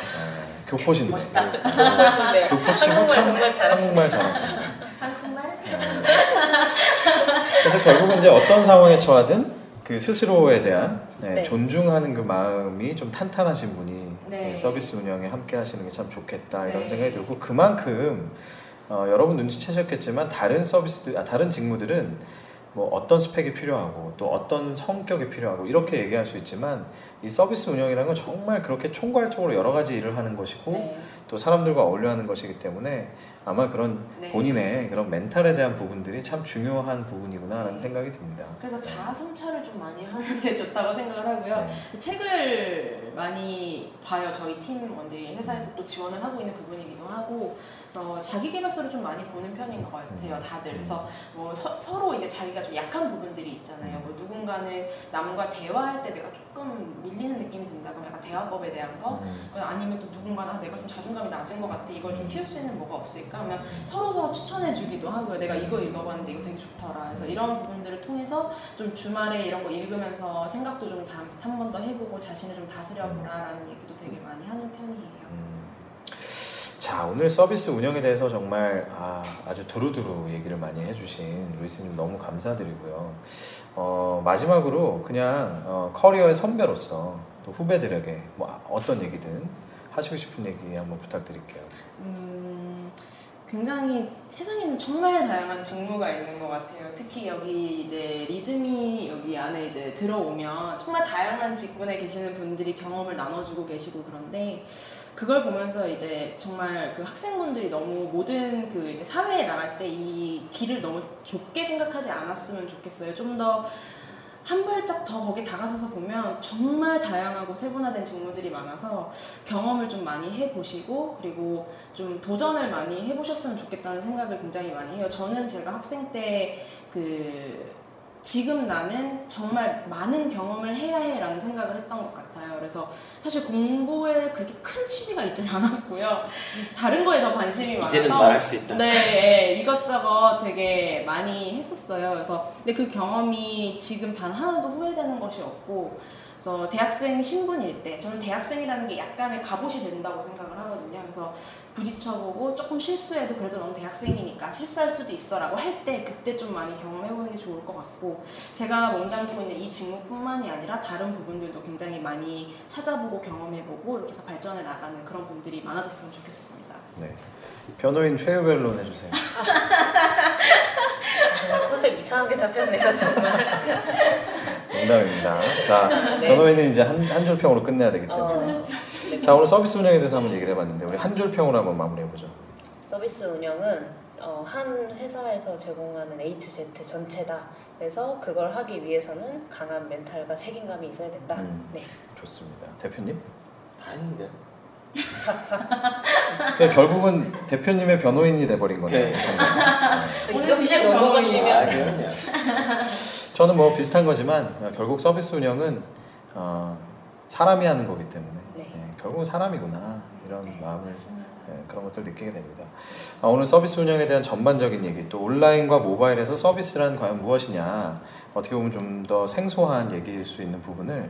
교포신데. 멋있다. 네. 교포치고 한국말 참 정말 잘하시네. 한국말 잘하시네. 한국말? 그래서 결국은 이제 어떤 상황에 처하든 그 스스로에 대한 네, 네. 존중하는 그 마음이 좀 탄탄하신 분이 네. 네, 서비스 운영에 함께 하시는 게 참 좋겠다 이런 네. 생각이 들고 그만큼 어, 여러분 눈치채셨겠지만 다른 서비스들 아, 다른 직무들은 뭐 어떤 스펙이 필요하고 또 어떤 성격이 필요하고 이렇게 얘기할 수 있지만 이 서비스 운영이라는 건 정말 그렇게 총괄적으로 여러 가지 일을 하는 것이고 네. 또 사람들과 어울려 하는 것이기 때문에 아마 그런 네. 본인의 그런 멘탈에 대한 부분들이 참 중요한 부분이구나라는 네. 생각이 듭니다. 그래서 자아 성찰을 좀 많이 하는 게 좋다고 생각을 하고요. 네. 책을 많이 봐요. 저희 팀원들이 회사에서 또 지원을 하고 있는 부분이기도 하고, 그래서 자기 계발서를 좀 많이 보는 편인 것 같아요, 다들. 그래서 뭐 서, 로 이제 자기가 좀 약한 부분들이 있잖아요. 뭐 누군가는 남과 대화할 때 내가 조금 밀리는 느낌이 든다. 그럼 약간 대화법에 대한 거. 음. 아니면 또 누군가는 아, 내가 좀 자존감이 낮은 것 같아. 이걸 좀 키울 수 있는 뭐가 없을까? 하면 음. 서로 서로 추천해주기도 하고요. 내가 이거 읽어봤는데 이거 되게 좋더라. 그래서 이런 부분들을 통해서 좀 주말에 이런 거 읽으면서 생각도 좀 한 번 더 해보고 자신을 좀 다스려보라라는 얘기도 되게 많이 하는 편이에요. 음. 자 오늘 서비스 운영에 대해서 정말 아, 아주 두루두루 얘기를 많이 해주신 루이스님 너무 감사드리고요. 어, 마지막으로 그냥 어, 커리어의 선배로서 또 후배들에게 뭐 어떤 얘기든 하시고 싶은 얘기 한번 부탁드릴게요. 음, 굉장히 세상에는 정말 다양한 직무가 있는 것 같아요. 특히 여기 이제 리듬이 여기 안에 이제 들어오면 정말 다양한 직군에 계시는 분들이 경험을 나눠주고 계시고 그런데 그걸 보면서 이제 정말 그 학생분들이 너무 모든 그 이제 사회에 나갈 때 이 길을 너무 좁게 생각하지 않았으면 좋겠어요. 좀더 한 발짝 더 거기 다가서서 보면 정말 다양하고 세분화된 직무들이 많아서 경험을 좀 많이 해보시고 그리고 좀 도전을 많이 해보셨으면 좋겠다는 생각을 굉장히 많이 해요. 저는 제가 학생 때그 지금 나는 정말 많은 경험을 해야 해라는 생각을 했던 것 같아요. 그래서 사실 공부에 그렇게 큰 취미가 있진 않았고요. 다른 거에 더 관심이 많아서 이제는 말할 수 있다. 네, 네, 이것저것 되게 많이 했었어요. 그래서 근데 그 경험이 지금 단 하나도 후회되는 것이 없고, 그래서 대학생 신분일 때 저는 대학생이라는 게 약간의 갑옷이 된다고 생각을 하거든요. 그래서 부딪혀보고 조금 실수해도 그래도 넌 대학생이니까 실수할 수도 있어라고 할 때 그때 좀 많이 경험해보는 게 좋을 것 같고 제가 몸담고 있는 이 직무뿐만이 아니라 다른 부분들도 굉장히 많이 찾아보고 경험해보고 이렇게 해서 발전해 나가는 그런 분들이 많아졌으면 좋겠습니다. 네. 변호인 최유별론 해주세요. 정말 컨셉 이상하게 잡혔네요 정말. 농담입니다. 자, 네. 변호인은 이제 한, 한 줄 평으로 끝내야 되기 때문에. 어, 자, 오늘 서비스 운영에 대해서 한번 얘기를 해봤는데, 우리 한 줄 평으로 한번 마무리해보죠. 서비스 운영은 어, 한 회사에서 제공하는 A to Z 전체다. 그래서 그걸 하기 위해서는 강한 멘탈과 책임감이 있어야 된다. 음. 네. 좋습니다. 대표님? 다 했는데요. 그러니까 결국은 대표님의 변호인이 돼버린 거네요. 네. 오늘 이렇게 그냥 아, 넘어가시면 그럼요. 저는 뭐 비슷한 거지만 어, 결국 서비스 운영은 어, 사람이 하는 거기 때문에 네. 예, 결국은 사람이구나 이런 네, 마음을 맞습니다. 예, 그런 것들 느끼게 됩니다. 아, 오늘 서비스 운영에 대한 전반적인 얘기 또 온라인과 모바일에서 서비스란 과연 무엇이냐 어떻게 보면 좀 더 생소한 얘기일 수 있는 부분을 어,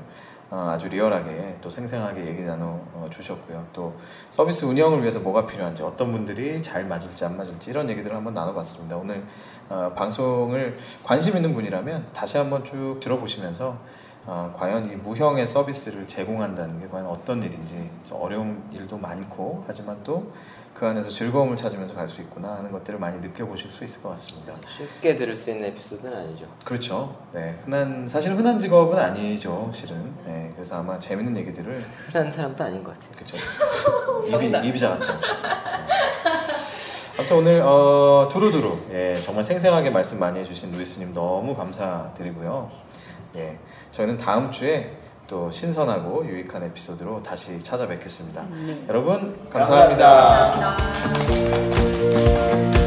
아주 리얼하게 또 생생하게 얘기 나눠 어, 주셨고요. 또 서비스 운영을 위해서 뭐가 필요한지 어떤 분들이 잘 맞을지 안 맞을지 이런 얘기들을 한번 나눠봤습니다. 오늘 어, 방송을 관심 있는 분이라면 다시 한번 쭉 들어보시면서 어, 과연 이 무형의 서비스를 제공한다는 게 과연 어떤 일인지 좀 어려운 일도 많고 하지만 또 그 안에서 즐거움을 찾으면서 갈 수 있구나 하는 것들을 많이 느껴보실 수 있을 것 같습니다. 쉽게 들을 수 있는 에피소드는 아니죠. 그렇죠. 네, 흔한 사실 흔한 직업은 아니죠, 실은. 네, 그래서 아마 재밌는 얘기들을 흔한 사람도 아닌 것 같아요. 그렇죠. 정답. 입이 작았다. 아무튼 오늘 어, 두루두루 예, 정말 생생하게 말씀 많이 해주신 루이스님 너무 감사드리고요. 예, 저희는 다음 주에 또 신선하고 유익한 에피소드로 다시 찾아뵙겠습니다. 여러분 감사합니다. 감사합니다.